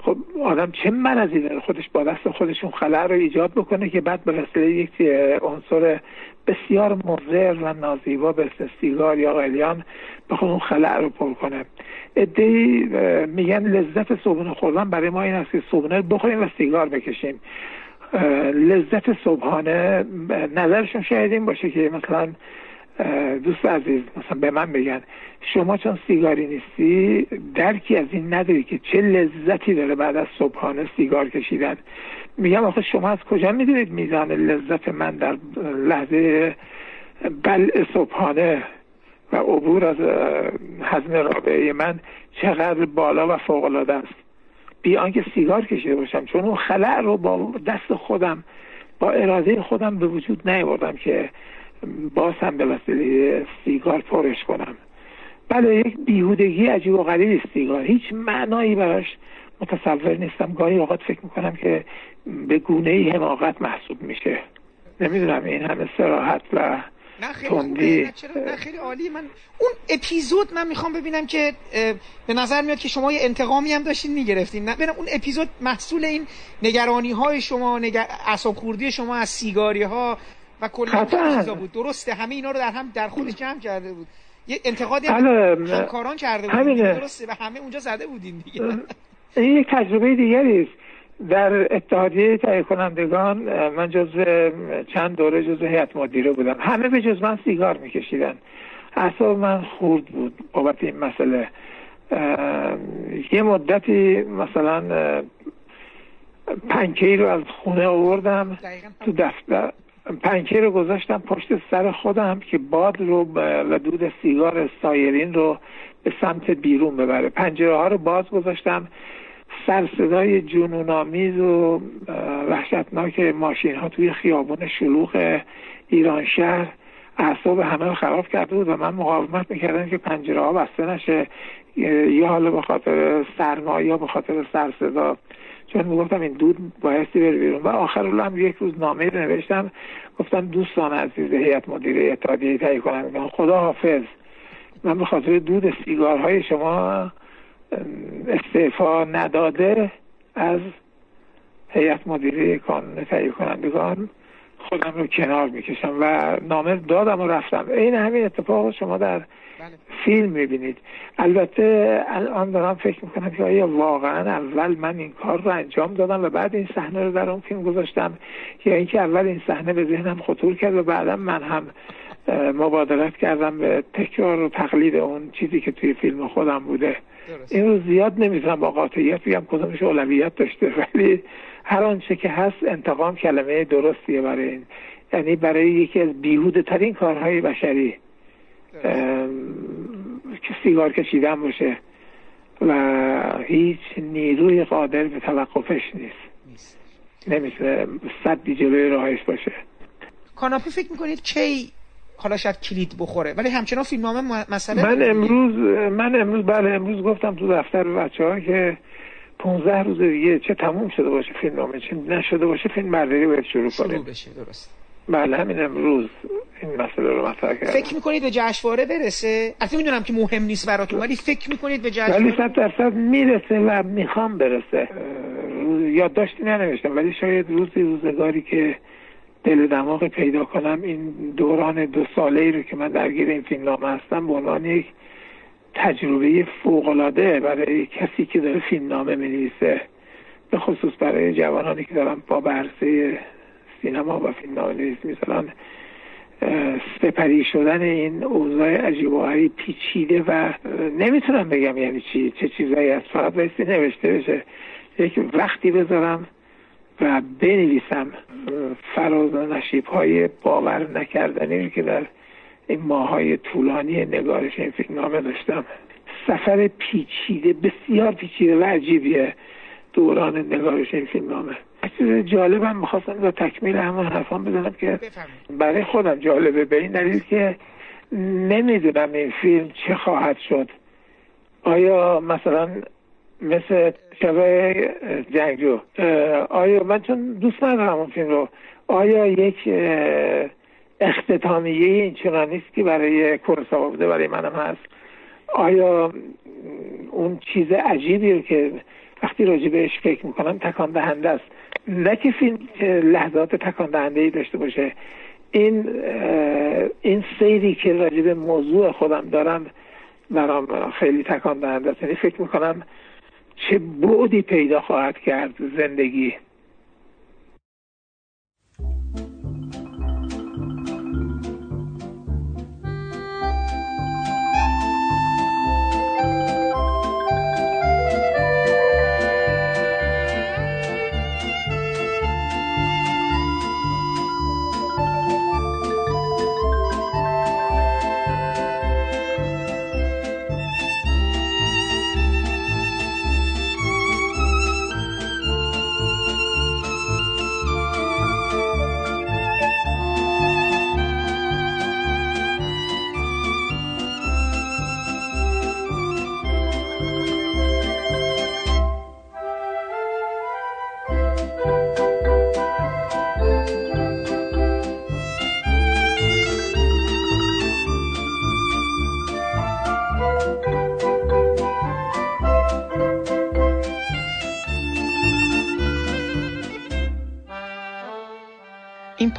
خب آدم چه مرضی داره خودش با دست خودشون خلع رو ایجاد بکنه که بعد به وسیله یک عنصر بسیار مضر و نازیبا به سیگار یا قلیان بخواد اون خلع رو پر کنه. ادهی میگن لذت صبحونه خوردن برای ما این است که صبحونه بخوریم و سیگار بکشیم. لذت صبحانه نظرشون شاید این باشه که مثلا دوست عزیز مثلا به من بگن شما چون سیگاری نیستی درکی از این نداری که چه لذتی داره بعد از صبحانه سیگار کشیدن. میگم آخه شما از کجا می‌دونید میزان لذت من در لحظه بلع صبحانه و عبور از حزم رابعه من چقدر بالا و فوق العاده است؟ بی آنکه سیگار کشیده باشم چون اون خلع رو با دست خودم با اراده خودم به وجود نیاوردم که باز هم به وسیله سیگار پرش کنم. بله یک بیهودگی عجیب و غریب سیگار. هیچ معنایی براش متصور نیستم. گاهی اوقات فکر می‌کنم که به گونه ای حماقت محسوب میشه. نمی‌دونم این همه سراحت و نه خیلی نه خیلی عالی. من اون اپیزود من می‌خوام ببینم که به نظر میاد که شما یه انتقامی هم داشتین می‌گرفتین. نه ببینم اون اپیزود محصول این نگرانی های شما نگر... خوردی شما از سیگاری ها و کلا چیزا بود. درسته همه اینا رو در هم در خودش جمع کرده بود. یه انتقادی هم کاران کرده بود. درسته و همه اونجا زده بودین دیگه. این یک تجربه دیگری است. در اتحادیه تهیه کنندگان من جز چند دوره جز هیئت مدیره بودم. همه به جز من سیگار میکشیدن. اصلا من خورد بود بابت این مسئله. یه مدتی مثلا پنکی رو از خونه آوردم تو دفتر. پنکه رو گذاشتم پشت سر خودم که باد رو و دود سیگار سایرین رو به سمت بیرون ببره. پنجره ها رو باز گذاشتم. سر صدای جنونآمیز و وحشتناک ماشین ها توی خیابون شلوغ ایران شهر اعصاب همه رو خراب کرده بود و من مقاومت می‌کردم که پنجره ها بسته نشه. یا حالا به خاطر سرما یا به خاطر سر صدا. چون می‌گفتم این دود بایستی بره بیرون. و آخر هم یک روز نامه نوشتم گفتم دوستان عزیز هیئت مدیره اتحادیه تهیه کنندگان خدا حافظ. من به خاطر دود سیگارهای شما استعفا نداده از هیئت مدیره کانون تهیه کنندگان. خودم رو کنار می‌کشم و نامه دادم و رفتم. این همین اتفاق شما در. فیلم می‌بینید. البته الان دارم فکر می‌کنم که آیا واقعا اول من این کار رو انجام دادم و بعد این صحنه رو در اون فیلم گذاشتم یا اینکه اول این صحنه به ذهنم خطور کرد و بعدا من هم مبادرت کردم به تکرار و تقلید اون چیزی که توی فیلم خودم بوده. این رو زیاد نمی‌تونم با قاطعیت بگم کدومش اولویت داشته ولی هر آنچه که هست انتقام کلمه درستیه برای این. یعنی برای یکی از بیهوده ترین کارهای بشری. که سیگار کشیدن باشه و هیچ نیروی قادر به توقفش نیست. نمی‌تونه صدی جلوی راهش باشه. کاناپی فکر می‌کنید کی حالا شاید کلید بخوره ولی همچنان فیلمنامه مسئله من امروز من امروز بله امروز گفتم تو دفتر بچه ها که 15 روز دیگه چه تموم شده باشه فیلمنامه چه نشده باشه فیلم برداری باید شروع کنیم شروع بشه درست بله همین امروز این مسئله رو مطرح کردم. فکر می‌کنید به جشنواره برسه؟ البته می‌دونم که مهم نیست براتون ولی فکر می‌کنید به جشنواره؟ ولی صد درصد می‌رسه و می‌خوام برسه. یادداشتی ننوشتم ولی شاید روزی روزگاری که دل دماغ پیدا کنم این دوران دو ساله ای رو که من درگیر این فیلم نامه هستم به عنوان یک تجربه فوقالعاده برای کسی که داره فیلم نامه می به خصوص برای جوانانی که دارن با برسه سینما و فیلم نامه نویس می‌ذارن سپری شدن این اوضاع عجیب و پیچیده و نمی‌تونم بگم یعنی چی چه چیزایی از فقط بایستی نوشته بشه. یک وقتی بذارم و بنویسم. فراز و نشیب های باور نکردنی که در این ماهای طولانی نگارش این فیلم نامه داشتم. سفر پیچیده بسیار پیچیده و عجیبیه. دوران نگارش این فیلم چیز جالبم می‌خواستم با تکمیل همون حرفان بزنم که برای خودم جالبه به این دلیل که نمی‌دونم این فیلم چه خواهد شد. آیا مثلا مثل شبه جنگجو آیا من چون دوست ندارم اون فیلم رو آیا یک اختتامیه این چنان نیست که برای کورساوا بوده برای منم هست؟ آیا اون چیز عجیبی رو که وقتی راجع بهش فکر می‌کنم تکان دهنده است؟ نه که لحظات تکان دهنده ای داشته باشه. این این سیری که راجع به موضوع خودم دارم برام خیلی تکان دهنده است. یعنی فکر می‌کنم چه بعدی پیدا خواهد کرد زندگی.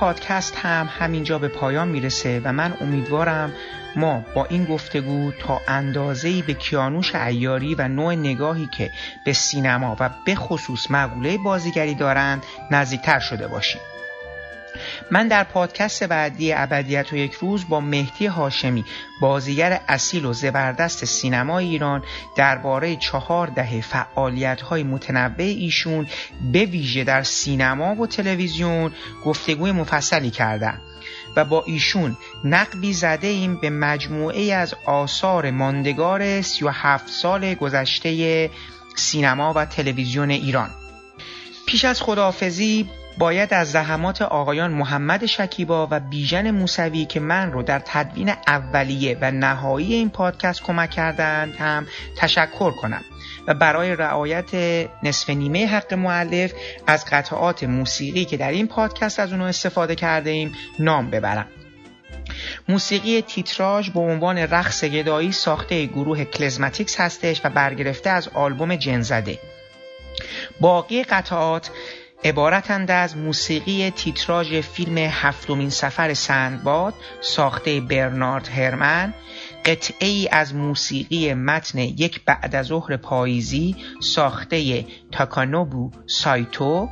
پادکست هم همینجا به پایان می‌رسه و من امیدوارم ما با این گفتگو تا اندازه‌ای به کیانوش ایاری و نوع نگاهی که به سینما و به خصوص مقوله بازیگری دارند نزدیکتر شده باشیم. من در پادکست بعدی ابدیت و یک روز با مهدی هاشمی بازیگر اصیل و زبردست سینما ایران درباره چهار دهه فعالیت های متنوع ایشون به ویژه در سینما و تلویزیون گفتگوی مفصلی کردم و با ایشون نقبی زده ایم به مجموعه از آثار ماندگار 37 سال گذشته سینما و تلویزیون ایران. پیش از خداحافظی باید از زحمات آقایان محمد شکیبا و بیژن موسوی که من رو در تدوین اولیه و نهایی این پادکست کمک کردند هم تشکر کنم و برای رعایت نصف نیمه حق معلف از قطعات موسیقی که در این پادکست از اونو استفاده کرده ایم نام ببرم. موسیقی تیتراژ به عنوان رقص گدایی ساخته گروه کلزماتیکس هستش و برگرفته از آلبوم جنزده. باقی قطعات عبارتند از موسیقی تیتراژ فیلم هفتمین سفر سندباد ساخته برنارد هرمن قطعه ای از موسیقی متن یک بعد از ظهر پاییزی ساخته تاکانوبو سایتو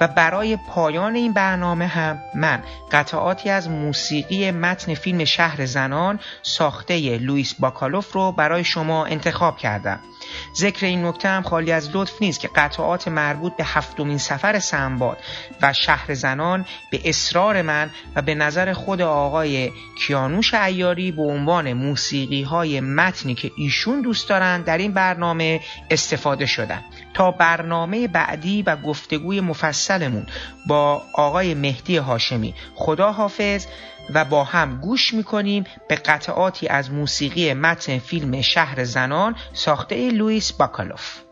و برای پایان این برنامه هم من قطعاتی از موسیقی متن فیلم شهر زنان ساخته لوئیس باکالوف رو برای شما انتخاب کردم. ذکر این نکته هم خالی از لطف نیست که قطعات مربوط به هفتمین سفر سنباد و شهر زنان به اصرار من و به نظر خود آقای کیانوش ایاری به عنوان موسیقی های متنی که ایشون دوست دارن در این برنامه استفاده شدن. تا برنامه بعدی و گفتگوی مفصلمون با آقای مهدی هاشمی. خدا حافظ و با هم گوش می‌کنیم به قطعاتی از موسیقی متن فیلم شهر زنان ساخته لوئیس باکالوف.